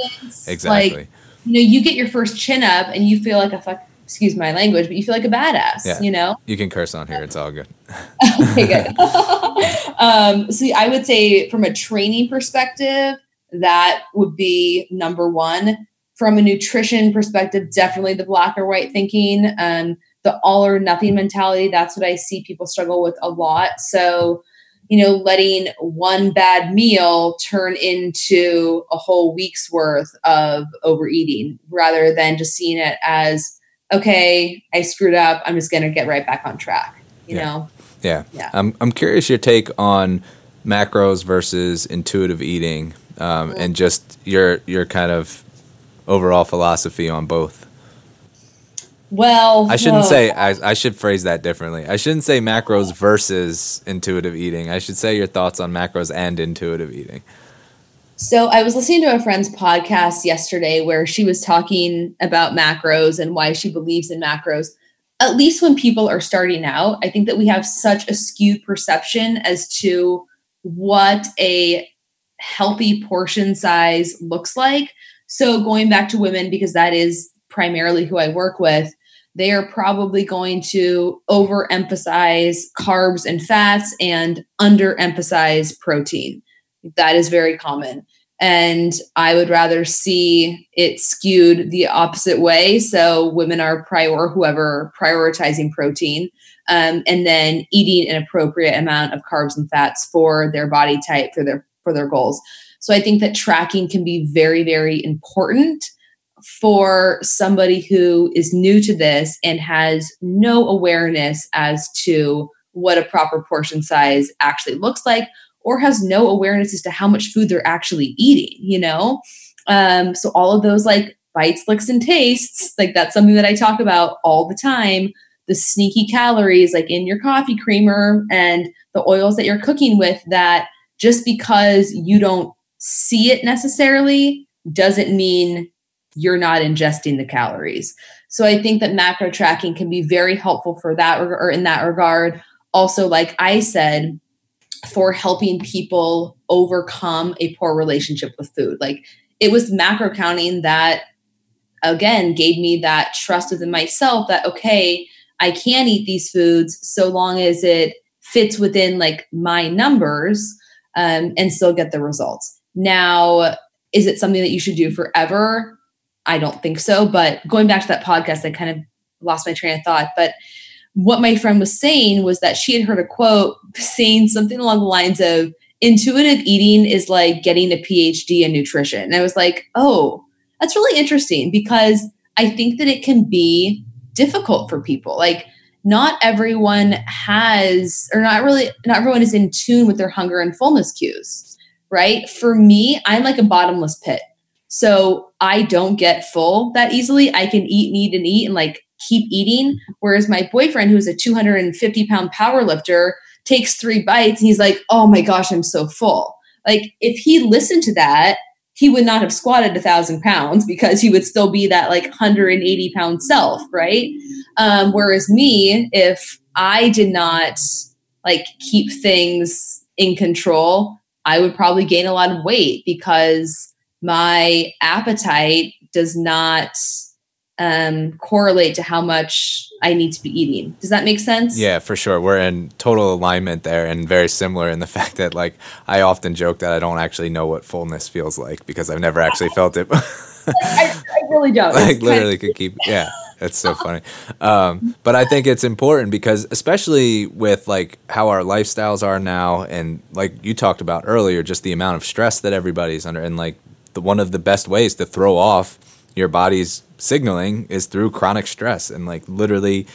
Exactly. Like, you know, you get your first chin up and you feel like a fuck excuse my language, but you feel like a badass, yeah. you know? You can curse on here. It's all good. okay, good. um, so I would say from a training perspective, that would be number one. From a nutrition perspective, definitely the black or white thinking, um, the all or nothing mentality. That's what I see people struggle with a lot. So, you know, letting one bad meal turn into a whole week's worth of overeating rather than just seeing it as okay, I screwed up. I'm just going to get right back on track. You yeah. know? Yeah. Yeah. I'm, I'm curious your take on macros versus intuitive eating um, mm-hmm. and just your, your kind of overall philosophy on both. Well, I shouldn't say, I, I should phrase that differently. I shouldn't say macros versus intuitive eating. I should say your thoughts on macros and intuitive eating. So I was listening to a friend's podcast yesterday where she was talking about macros and why she believes in macros. At least when people are starting out, I think that we have such a skewed perception as to what a healthy portion size looks like. So going back to women because that is primarily who I work with, they are probably going to overemphasize carbs and fats and underemphasize protein. That is very common. And I would rather see it skewed the opposite way. So women are prior, whoever prioritizing protein, um, and then eating an appropriate amount of carbs and fats for their body type for their for their goals. So I think that tracking can be very very important for somebody who is new to this and has no awareness as to what a proper portion size actually looks like or has no awareness as to how much food they're actually eating, you know? Um, so all of those like bites, licks, and tastes, like that's something that I talk about all the time. The sneaky calories, like in your coffee creamer and the oils that you're cooking with, that just because you don't see it necessarily doesn't mean you're not ingesting the calories. So I think that macro tracking can be very helpful for that or in that regard. Also, like I said, for helping people overcome a poor relationship with food. Like it was macro counting that again gave me that trust within myself that okay, I can eat these foods so long as it fits within like my numbers um, and still get the results. Now, is it something that you should do forever? I don't think so. But going back to that podcast, I kind of lost my train of thought. But what my friend was saying was that she had heard a quote saying something along the lines of intuitive eating is like getting a PhD in nutrition. And I was like, oh, that's really interesting because I think that it can be difficult for people. Like, not everyone has, or not really, not everyone is in tune with their hunger and fullness cues, right? For me, I'm like a bottomless pit. So I don't get full that easily. I can eat and eat and eat and like keep eating. Whereas my boyfriend, who's a 250 pound power lifter, takes three bites and he's like, oh my gosh, I'm so full. Like if he listened to that, he would not have squatted a thousand pounds because he would still be that like 180 pound self, right? Um, whereas me, if I did not like keep things in control, I would probably gain a lot of weight because my appetite does not um, correlate to how much I need to be eating. Does that make sense? Yeah, for sure. We're in total alignment there and very similar in the fact that, like, I often joke that I don't actually know what fullness feels like because I've never actually felt it. I, I, really don't. like, literally could keep, yeah. That's so funny. Um, but I think it's important because, especially with like how our lifestyles are now, and like you talked about earlier, just the amount of stress that everybody's under, and like the one of the best ways to throw off your body's signaling is through chronic stress and like literally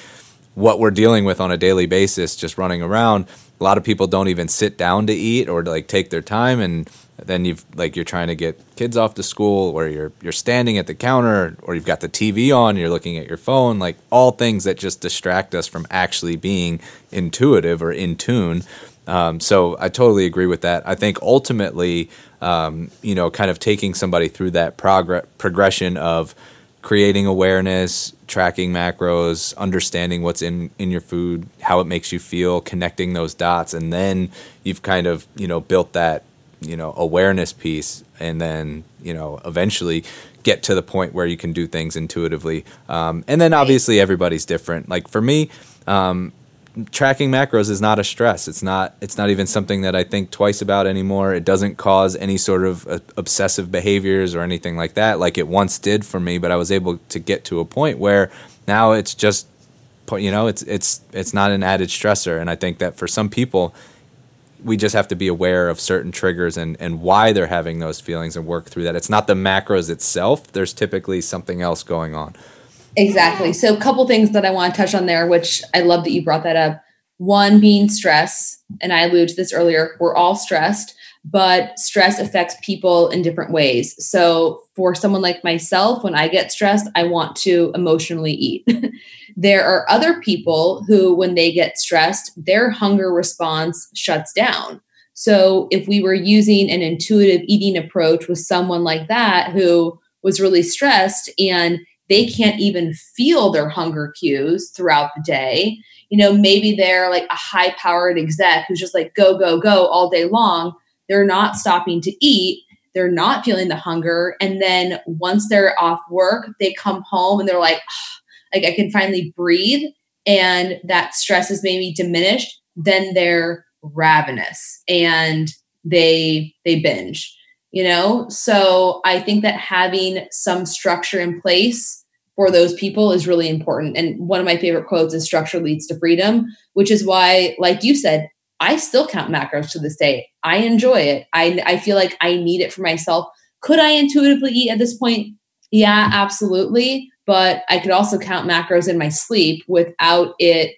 what we're dealing with on a daily basis just running around a lot of people don't even sit down to eat or to like take their time and then you've like you're trying to get kids off to school or you're you're standing at the counter or you've got the TV on you're looking at your phone like all things that just distract us from actually being intuitive or in tune um, so I totally agree with that. I think ultimately, um, you know, kind of taking somebody through that progress progression of creating awareness, tracking macros, understanding what's in in your food, how it makes you feel, connecting those dots, and then you've kind of you know built that you know awareness piece, and then you know eventually get to the point where you can do things intuitively. Um, and then obviously everybody's different. Like for me. Um, tracking macros is not a stress. It's not. It's not even something that I think twice about anymore. It doesn't cause any sort of uh, obsessive behaviors or anything like that, like it once did for me. But I was able to get to a point where now it's just, you know, it's it's it's not an added stressor. And I think that for some people, we just have to be aware of certain triggers and and why they're having those feelings and work through that. It's not the macros itself. There's typically something else going on. Exactly. So, a couple things that I want to touch on there, which I love that you brought that up. One being stress, and I alluded to this earlier. We're all stressed, but stress affects people in different ways. So, for someone like myself, when I get stressed, I want to emotionally eat. there are other people who, when they get stressed, their hunger response shuts down. So, if we were using an intuitive eating approach with someone like that who was really stressed and they can't even feel their hunger cues throughout the day. You know, maybe they're like a high powered exec who's just like go, go, go all day long. They're not stopping to eat. They're not feeling the hunger. And then once they're off work, they come home and they're like, oh, like I can finally breathe. And that stress is maybe diminished. Then they're ravenous and they they binge you know so i think that having some structure in place for those people is really important. And one of my favorite quotes is structure leads to freedom, which is why, like you said, I still count macros to this day. I enjoy it. I, I feel like I need it for myself. Could I intuitively eat at this point? Yeah, absolutely. But I could also count macros in my sleep without it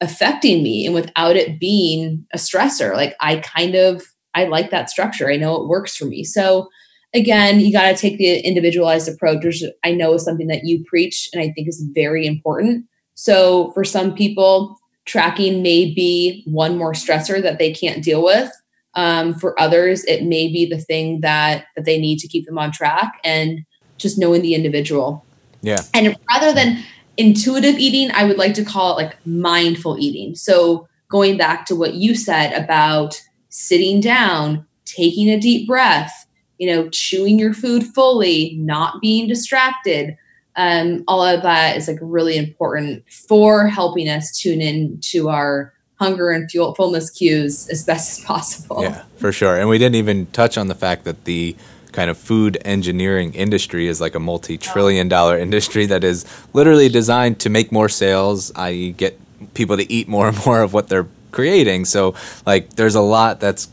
affecting me and without it being a stressor. Like I kind of I like that structure. I know it works for me. So again, you got to take the individualized approach, which I know is something that you preach and I think is very important. So for some people, tracking may be one more stressor that they can't deal with. Um, for others, it may be the thing that that they need to keep them on track, and just knowing the individual. Yeah. And rather than intuitive eating, I would like to call it like mindful eating. So going back to what you said about sitting down, taking a deep breath, you know, chewing your food fully, not being distracted. Um, all of that is like really important for helping us tune in to our hunger and fuel fullness cues as best as possible. Yeah, for sure. And we didn't even touch on the fact that the kind of food engineering industry is like a multi-trillion dollar industry that is literally designed to make more sales, i.e. get people to eat more and more of what they're creating. So like there's a lot that's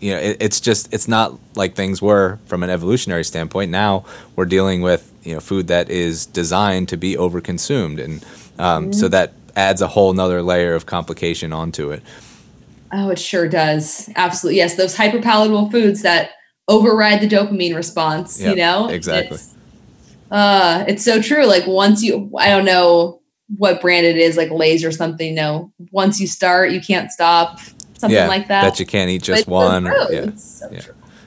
you know it, it's just it's not like things were from an evolutionary standpoint. Now we're dealing with you know food that is designed to be overconsumed, and um, mm-hmm. so that adds a whole nother layer of complication onto it. Oh, it sure does. Absolutely. Yes, those hyper palatable foods that override the dopamine response, yep, you know? Exactly. It's, uh, it's so true. Like once you I don't know what brand it is, like Lay's or something. You No, once you start, you can't stop. Something yeah, like that. That you can't eat just one. Or, yeah, so yeah,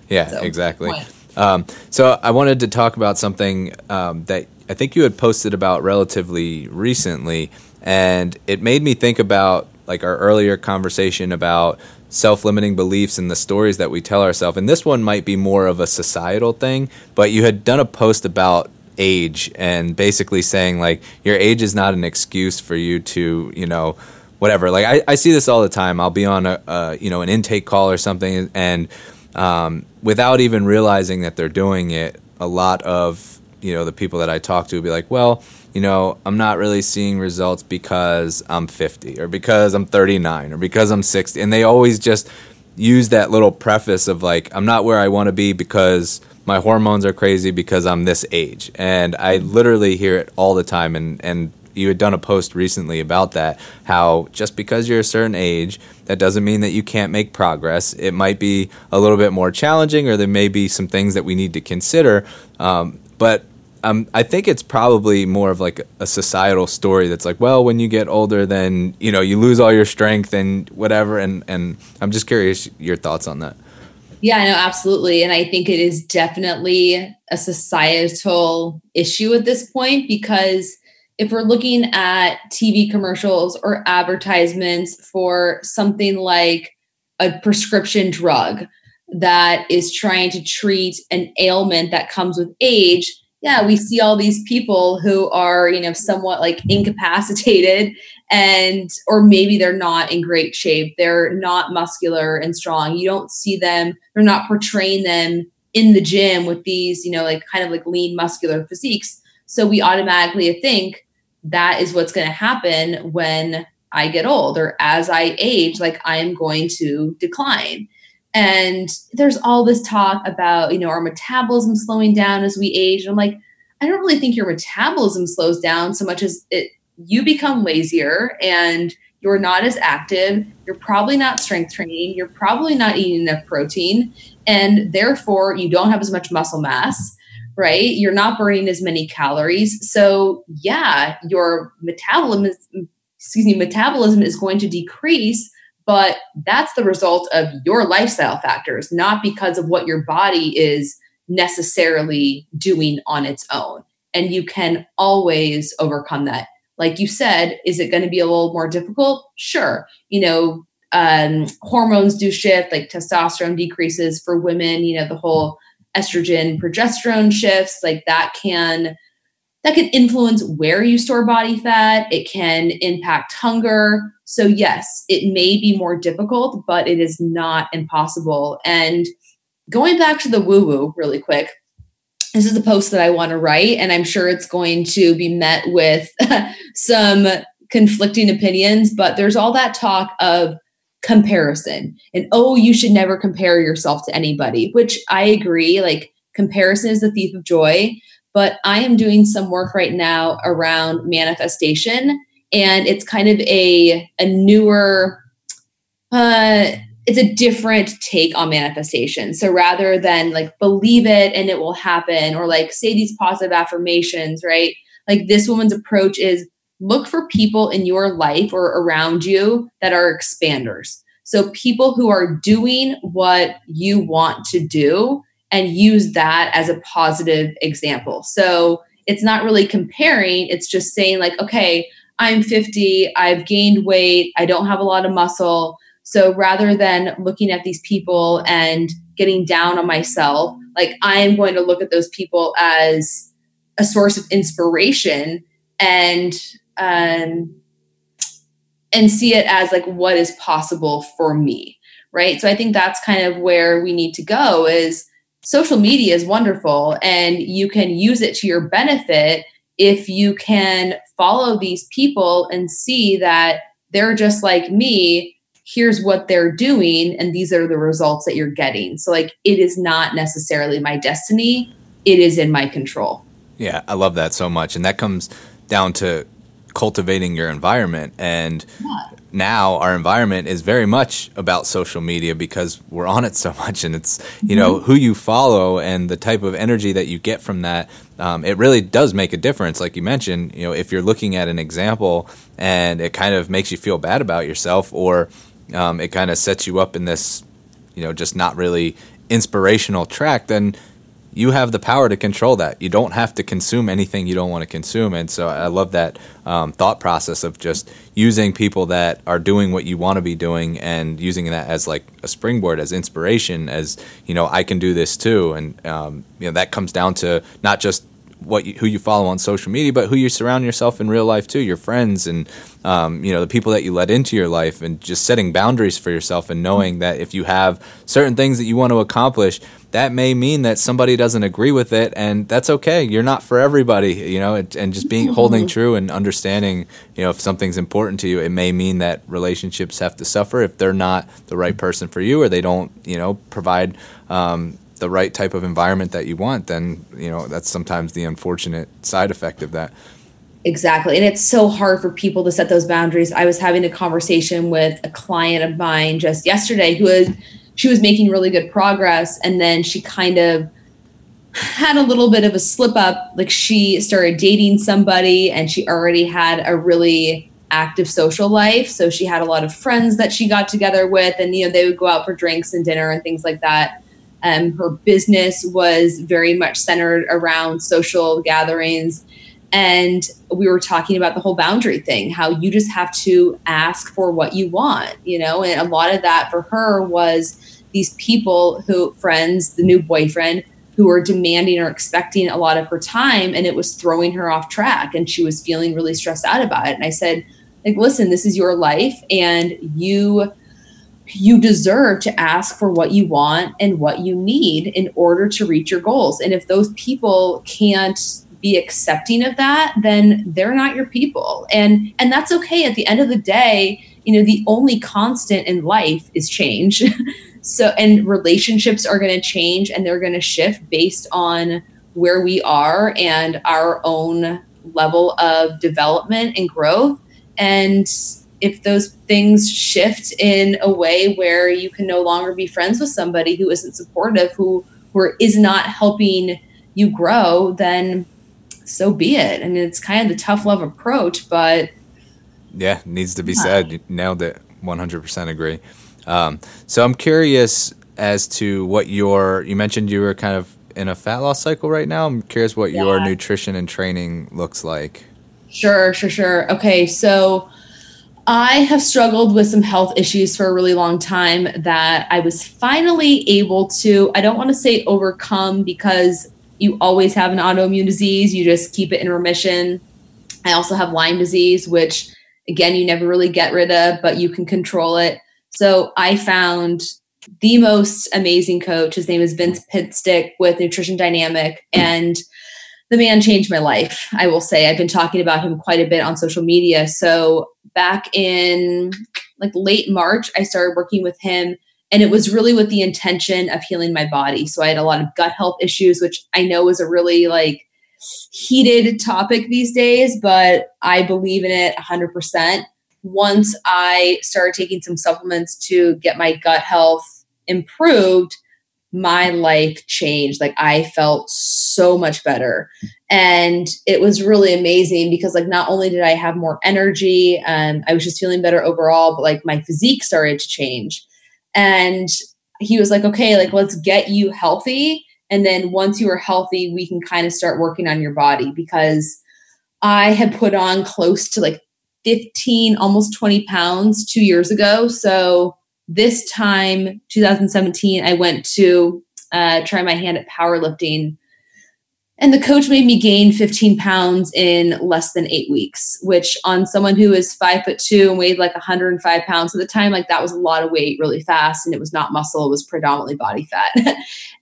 yeah so, exactly. Um, so I wanted to talk about something um, that I think you had posted about relatively recently, and it made me think about like our earlier conversation about self-limiting beliefs and the stories that we tell ourselves. And this one might be more of a societal thing, but you had done a post about age and basically saying like your age is not an excuse for you to you know whatever like i, I see this all the time i'll be on a, a you know an intake call or something and um, without even realizing that they're doing it a lot of you know the people that i talk to be like well you know i'm not really seeing results because i'm 50 or because i'm 39 or because i'm 60 and they always just use that little preface of like i'm not where i want to be because my hormones are crazy because I'm this age. And I literally hear it all the time. And, and you had done a post recently about that how just because you're a certain age, that doesn't mean that you can't make progress. It might be a little bit more challenging, or there may be some things that we need to consider. Um, but um, I think it's probably more of like a societal story that's like, well, when you get older, then you know you lose all your strength and whatever. And and I'm just curious your thoughts on that. Yeah, no, absolutely. And I think it is definitely a societal issue at this point because if we're looking at TV commercials or advertisements for something like a prescription drug that is trying to treat an ailment that comes with age, yeah, we see all these people who are, you know, somewhat like incapacitated and or maybe they're not in great shape. They're not muscular and strong. You don't see them they're not portraying them in the gym with these you know like kind of like lean muscular physiques. So we automatically think that is what's going to happen when i get old or as i age like i am going to decline and there's all this talk about you know our metabolism slowing down as we age and i'm like i don't really think your metabolism slows down so much as it you become lazier and you're not as active. You're probably not strength training. You're probably not eating enough protein. And therefore, you don't have as much muscle mass, right? You're not burning as many calories. So, yeah, your metabolism excuse me, metabolism is going to decrease, but that's the result of your lifestyle factors, not because of what your body is necessarily doing on its own. And you can always overcome that like you said, is it going to be a little more difficult? Sure. You know, um, hormones do shift, like testosterone decreases for women, you know, the whole estrogen progesterone shifts, like that can that can influence where you store body fat. It can impact hunger. So yes, it may be more difficult, but it is not impossible. And going back to the woo woo really quick, this is the post that I want to write, and I'm sure it's going to be met with some conflicting opinions, but there's all that talk of comparison and oh, you should never compare yourself to anybody, which I agree. Like, comparison is the thief of joy. But I am doing some work right now around manifestation, and it's kind of a, a newer, uh, it's a different take on manifestation. So rather than like believe it and it will happen, or like say these positive affirmations, right? Like this woman's approach is look for people in your life or around you that are expanders. So people who are doing what you want to do and use that as a positive example. So it's not really comparing, it's just saying, like, okay, I'm 50, I've gained weight, I don't have a lot of muscle so rather than looking at these people and getting down on myself, like I'm going to look at those people as a source of inspiration and um, and see it as like what is possible for me, right? So I think that's kind of where we need to go is social media is wonderful and you can use it to your benefit if you can follow these people and see that they're just like me here's what they're doing and these are the results that you're getting. So like it is not necessarily my destiny it is in my control. Yeah i love that so much. And that comes down to cultivating your environment and yeah. now our environment is very much about social media because we're on it so much and it's you mm-hmm. know who you follow and the type of energy that you get from that um, it really does make a difference like you mentioned you know if you're looking at an example and it kind of makes you feel bad about yourself or um, it kind of sets you up in this, you know, just not really inspirational track, then you have the power to control that. You don't have to consume anything you don't want to consume. And so I love that um, thought process of just using people that are doing what you want to be doing and using that as like a springboard, as inspiration, as, you know, I can do this too. And, um, you know, that comes down to not just what you, who you follow on social media, but who you surround yourself in real life too, your friends and um, you know the people that you let into your life, and just setting boundaries for yourself and knowing that if you have certain things that you want to accomplish, that may mean that somebody doesn't agree with it, and that's okay. You're not for everybody, you know, and just being mm-hmm. holding true and understanding, you know, if something's important to you, it may mean that relationships have to suffer if they're not the right person for you or they don't, you know, provide. Um, the right type of environment that you want, then you know that's sometimes the unfortunate side effect of that. Exactly. And it's so hard for people to set those boundaries. I was having a conversation with a client of mine just yesterday who was she was making really good progress and then she kind of had a little bit of a slip up like she started dating somebody and she already had a really active social life so she had a lot of friends that she got together with and you know they would go out for drinks and dinner and things like that um, her business was very much centered around social gatherings. And we were talking about the whole boundary thing, how you just have to ask for what you want, you know? And a lot of that for her was these people who, friends, the new boyfriend, who were demanding or expecting a lot of her time and it was throwing her off track and she was feeling really stressed out about it and i said like listen this is your life and you you deserve to ask for what you want and what you need in order to reach your goals. And if those people can't be accepting of that, then they're not your people. And and that's okay at the end of the day, you know, the only constant in life is change. so and relationships are going to change and they're going to shift based on where we are and our own level of development and growth and if those things shift in a way where you can no longer be friends with somebody who isn't supportive, who who is not helping you grow, then so be it. I mean, it's kind of the tough love approach, but yeah, needs to be yeah. said. Nailed it. One hundred percent agree. Um, so I'm curious as to what your you mentioned you were kind of in a fat loss cycle right now. I'm curious what yeah. your nutrition and training looks like. Sure, sure, sure. Okay, so I have struggled with some health issues for a really long time that I was finally able to, I don't want to say overcome because you always have an autoimmune disease, you just keep it in remission. I also have Lyme disease, which again, you never really get rid of, but you can control it. So I found the most amazing coach. His name is Vince Pitstick with Nutrition Dynamic. And the man changed my life, I will say. I've been talking about him quite a bit on social media. So back in like late March, I started working with him. And it was really with the intention of healing my body. So I had a lot of gut health issues, which I know is a really like heated topic these days, but I believe in it 100%. Once I started taking some supplements to get my gut health improved, my life changed. Like I felt so much better. And it was really amazing because like not only did I have more energy and I was just feeling better overall, but like my physique started to change. And he was like, okay, like let's get you healthy. And then once you are healthy, we can kind of start working on your body because I had put on close to like 15, almost 20 pounds two years ago. So this time, 2017, I went to uh, try my hand at powerlifting. And the coach made me gain 15 pounds in less than eight weeks, which on someone who is five foot two and weighed like 105 pounds at the time, like that was a lot of weight really fast. And it was not muscle, it was predominantly body fat.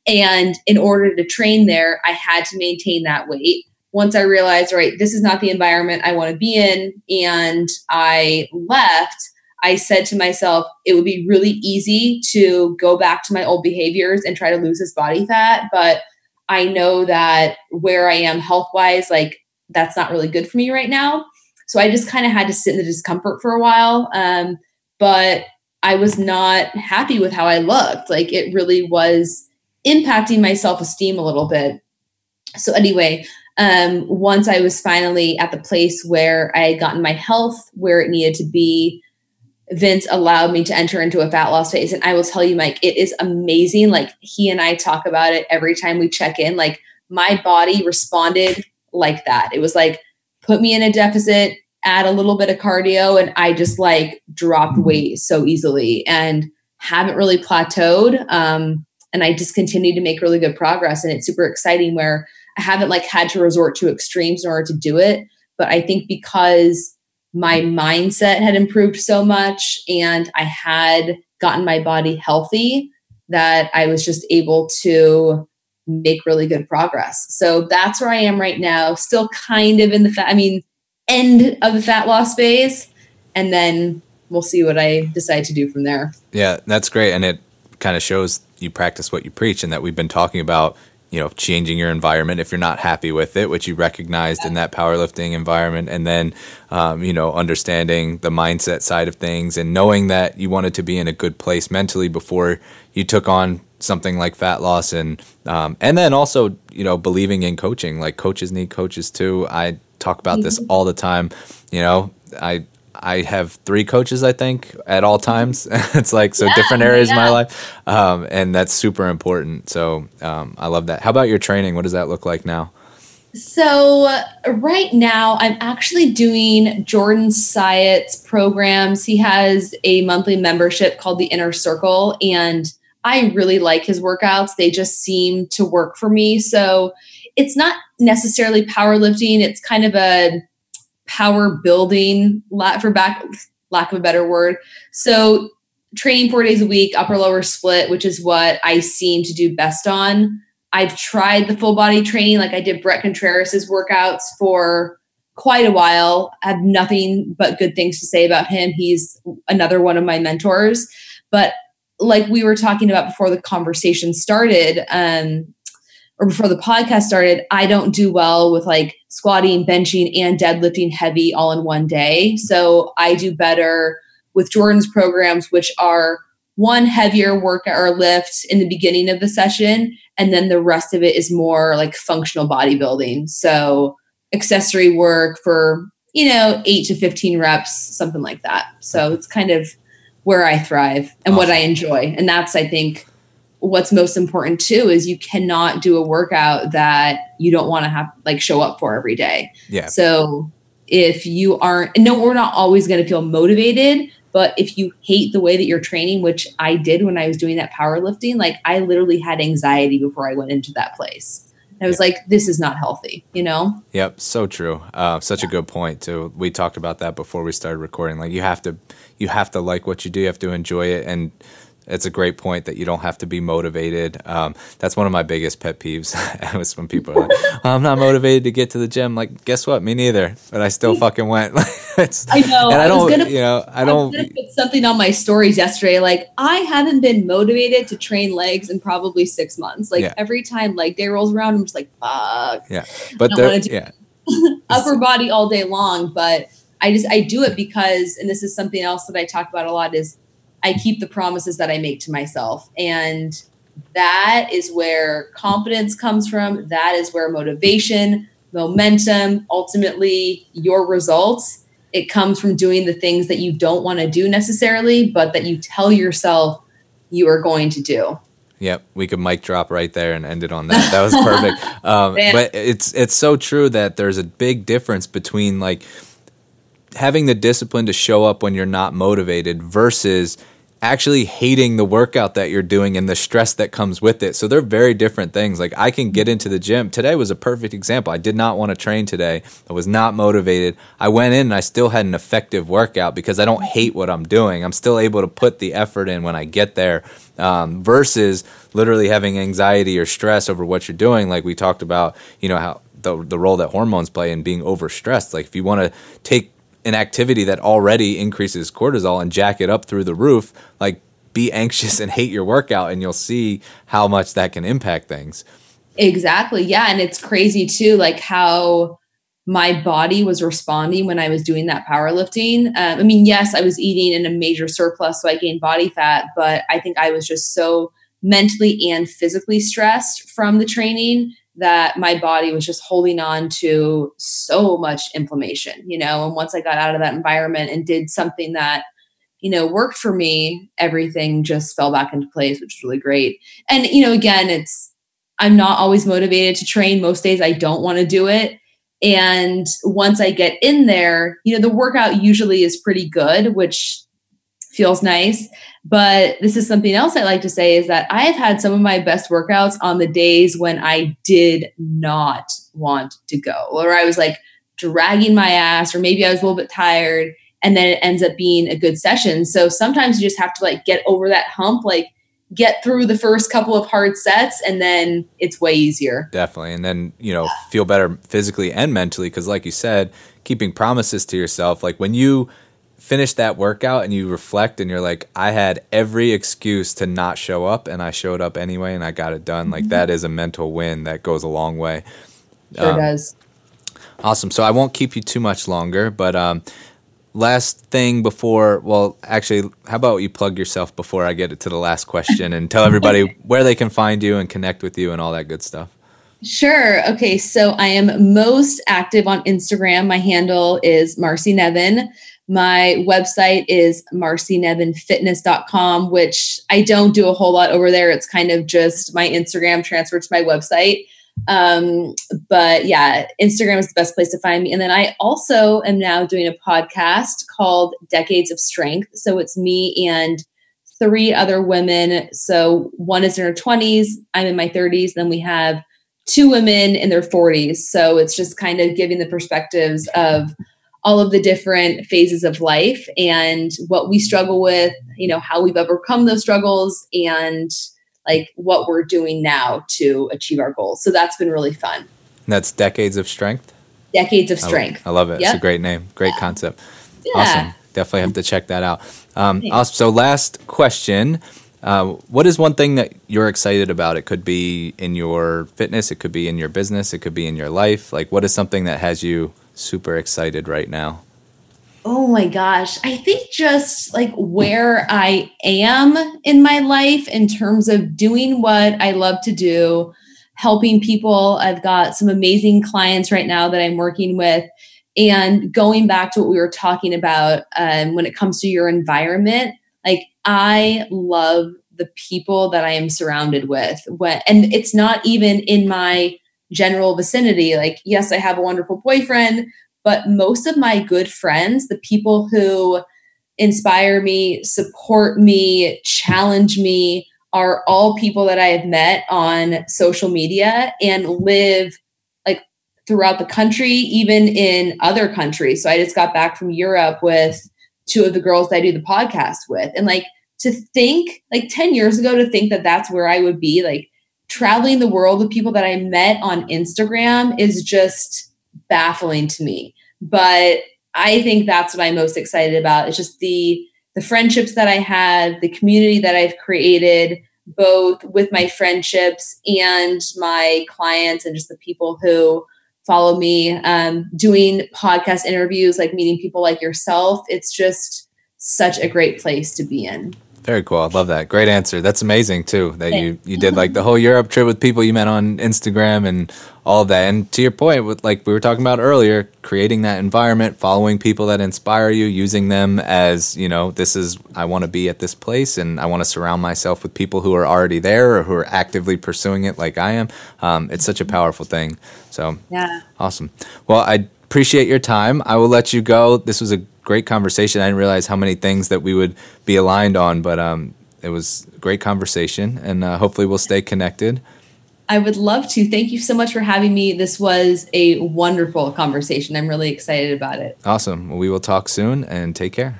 and in order to train there, I had to maintain that weight. Once I realized, right, this is not the environment I want to be in, and I left, I said to myself, it would be really easy to go back to my old behaviors and try to lose this body fat. But I know that where I am health wise, like that's not really good for me right now. So I just kind of had to sit in the discomfort for a while. Um, but I was not happy with how I looked. Like it really was impacting my self esteem a little bit. So, anyway, um, once I was finally at the place where I had gotten my health where it needed to be, Vince allowed me to enter into a fat loss phase. And I will tell you, Mike, it is amazing. Like he and I talk about it every time we check in. Like my body responded like that. It was like, put me in a deficit, add a little bit of cardio, and I just like dropped weight so easily and haven't really plateaued. Um, and I just continue to make really good progress. And it's super exciting where I haven't like had to resort to extremes in order to do it. But I think because my mindset had improved so much and I had gotten my body healthy that I was just able to make really good progress. So that's where I am right now, still kind of in the fat, I mean, end of the fat loss phase. And then we'll see what I decide to do from there. Yeah, that's great. And it kind of shows you practice what you preach and that we've been talking about you know changing your environment if you're not happy with it which you recognized in that powerlifting environment and then um, you know understanding the mindset side of things and knowing that you wanted to be in a good place mentally before you took on something like fat loss and um, and then also you know believing in coaching. Like coaches need coaches too. I talk about mm-hmm. this all the time. You know i I have three coaches, I think, at all times. it's like so yeah, different areas yeah. of my life, um, and that's super important. So um, I love that. How about your training? What does that look like now? So right now, I'm actually doing Jordan Syatt's programs. He has a monthly membership called the Inner Circle, and I really like his workouts. They just seem to work for me. So it's not necessarily powerlifting. It's kind of a power building, for back lack of a better word. So training four days a week, upper lower split, which is what I seem to do best on. I've tried the full body training, like I did Bret Contreras's workouts for quite a while. I have nothing but good things to say about him. He's another one of my mentors. But like we were talking about before the conversation started, um, or before the podcast started, I don't do well with like squatting, benching, and deadlifting heavy all in one day. So I do better with Jordan's programs, which are one heavier workout or lift in the beginning of the session, and then the rest of it is more like functional bodybuilding. So accessory work for, you know, eight to 15 reps, something like that. So it's kind of where I thrive and awesome. what I enjoy. And that's, I think, what's most important too is you cannot do a workout that you don't want to have like show up for every day. Yeah. So if you aren't no we're not always going to feel motivated, but if you hate the way that you're training, which I did when I was doing that powerlifting, like I literally had anxiety before I went into that place. I was like, this is not healthy, you know? Yep, so true. Uh, such yeah. a good point too. We talked about that before we started recording. Like you have to, you have to like what you do. You have to enjoy it, and it's a great point that you don't have to be motivated. Um, that's one of my biggest pet peeves. was when people are like, oh, "I'm not motivated to get to the gym." Like, guess what? Me neither. But I still fucking went. I know. And I, I don't. gonna, you know, I don't. I put something on my stories yesterday. Like, I haven't been motivated to train legs in probably six months. Like Yeah. every time leg day rolls around, I'm just like, "Fuck." Yeah, but there, yeah, upper body all day long but i just i do it because and this is something else that i talk about a lot is i keep the promises that i make to myself and that is where confidence comes from that is where motivation momentum ultimately your results it comes from doing the things that you don't want to do necessarily but that you tell yourself you are going to do Yep, we could mic drop right there and end it on that. That was perfect. Um, but it's it's so true that there's a big difference between like having the discipline to show up when you're not motivated versus actually hating the workout that you're doing and the stress that comes with it. So they're very different things. Like I can get into the gym. Today was a perfect example. I did not want to train today. I was not motivated. I went in and I still had an effective workout because I don't hate what I'm doing. I'm still able to put the effort in when I get there um, versus literally having anxiety or stress over what you're doing. Like we talked about, you know, how the, the role that hormones play in being overstressed. Like if you want to take an activity that already increases cortisol and jack it up through the roof, like be anxious and hate your workout, and you'll see how much that can impact things. Exactly. Yeah. And it's crazy too, like how my body was responding when I was doing that powerlifting. Um, I mean, yes, I was eating in a major surplus, so I gained body fat, but I think I was just so mentally and physically stressed from the training that my body was just holding on to so much inflammation, you know. And once I got out of that environment and did something that, you know, worked for me, everything just fell back into place, which is really great. And, you know, again, it's, I'm not always motivated to train. Most days I don't want to do it. And once I get in there, you know, the workout usually is pretty good, which feels nice. But this is something else I like to say is that I have had some of my best workouts on the days when I did not want to go, or I was like dragging my ass, or maybe I was a little bit tired. And then it ends up being a good session. So sometimes you just have to like get over that hump, like get through the first couple of hard sets, and then it's way easier. Definitely. And then, you know, feel better physically and mentally. Cause, like you said, keeping promises to yourself, like when you finish that workout and you reflect and you're like, I had every excuse to not show up and I showed up anyway and I got it done. Like that is a mental win that goes a long way. Sure Um, does. Awesome. So I won't keep you too much longer, but um, last thing before, well, actually, how about you plug yourself before I get to the last question and tell everybody where they can find you and connect with you and all that good stuff. Sure. Okay. So I am most active on Instagram. My handle is Marcy Nevin. My website is marcynevinfitness.com, which I don't do a whole lot over there. It's kind of just my Instagram transferred to my website. Um, but yeah, Instagram is the best place to find me. And then I also am now doing a podcast called Decades of Strength. So it's me and three other women. So one is in her 20s, I'm in my 30s, then we have two women in their 40s. So it's just kind of giving the perspectives of all of the different phases of life and what we struggle with, you know, how we've overcome those struggles and like what we're doing now to achieve our goals. So that's been really fun. That's Decades of Strength. Decades of strength. I love it. It's a great name, great concept. Yeah. Awesome. Definitely have to check that out. Um, awesome. So, last question. Uh, what is one thing that you're excited about? It could be in your fitness, it could be in your business, it could be in your life. Like, what is something that has you super excited right now? Oh my gosh. I think just like where I am in my life in terms of doing what I love to do, helping people. I've got some amazing clients right now that I'm working with. And going back to what we were talking about um, when it comes to your environment, like I love the people that I am surrounded with. When, and it's not even in my general vicinity. Like, yes, I have a wonderful boyfriend, but most of my good friends, the people who inspire me, support me, challenge me, are all people that I have met on social media and live like throughout the country, even in other countries. So I just got back from Europe with two of the girls that I do the podcast with. And like to think like 10 years ago to think that that's where I would be like traveling the world with people that I met on Instagram is just baffling to me. But I think that's what I'm most excited about. It's just the the friendships that I had, the community that I've created, both with my friendships and my clients, and just the people who follow me. Um, doing podcast interviews, like meeting people like yourself, it's just such a great place to be in. Very cool. I love that. Great answer. That's amazing too. That you you did like the whole Europe trip with people you met on Instagram and all of that. And to your point, with like we were talking about earlier, creating that environment, following people that inspire you, using them as you know, this is I want to be at this place, and I want to surround myself with people who are already there or who are actively pursuing it, like I am. Um, it's such a powerful thing. So yeah, awesome. Well, I appreciate your time. I will let you go. This was a great conversation. I didn't realize how many things that we would be aligned on, but um, it was a great conversation, and uh, hopefully we'll stay connected. I would love to. Thank you so much for having me. This was a wonderful conversation. I'm really excited about it. Awesome. Well, we will talk soon and take care.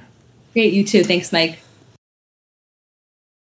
Great. You too. Thanks, Mike.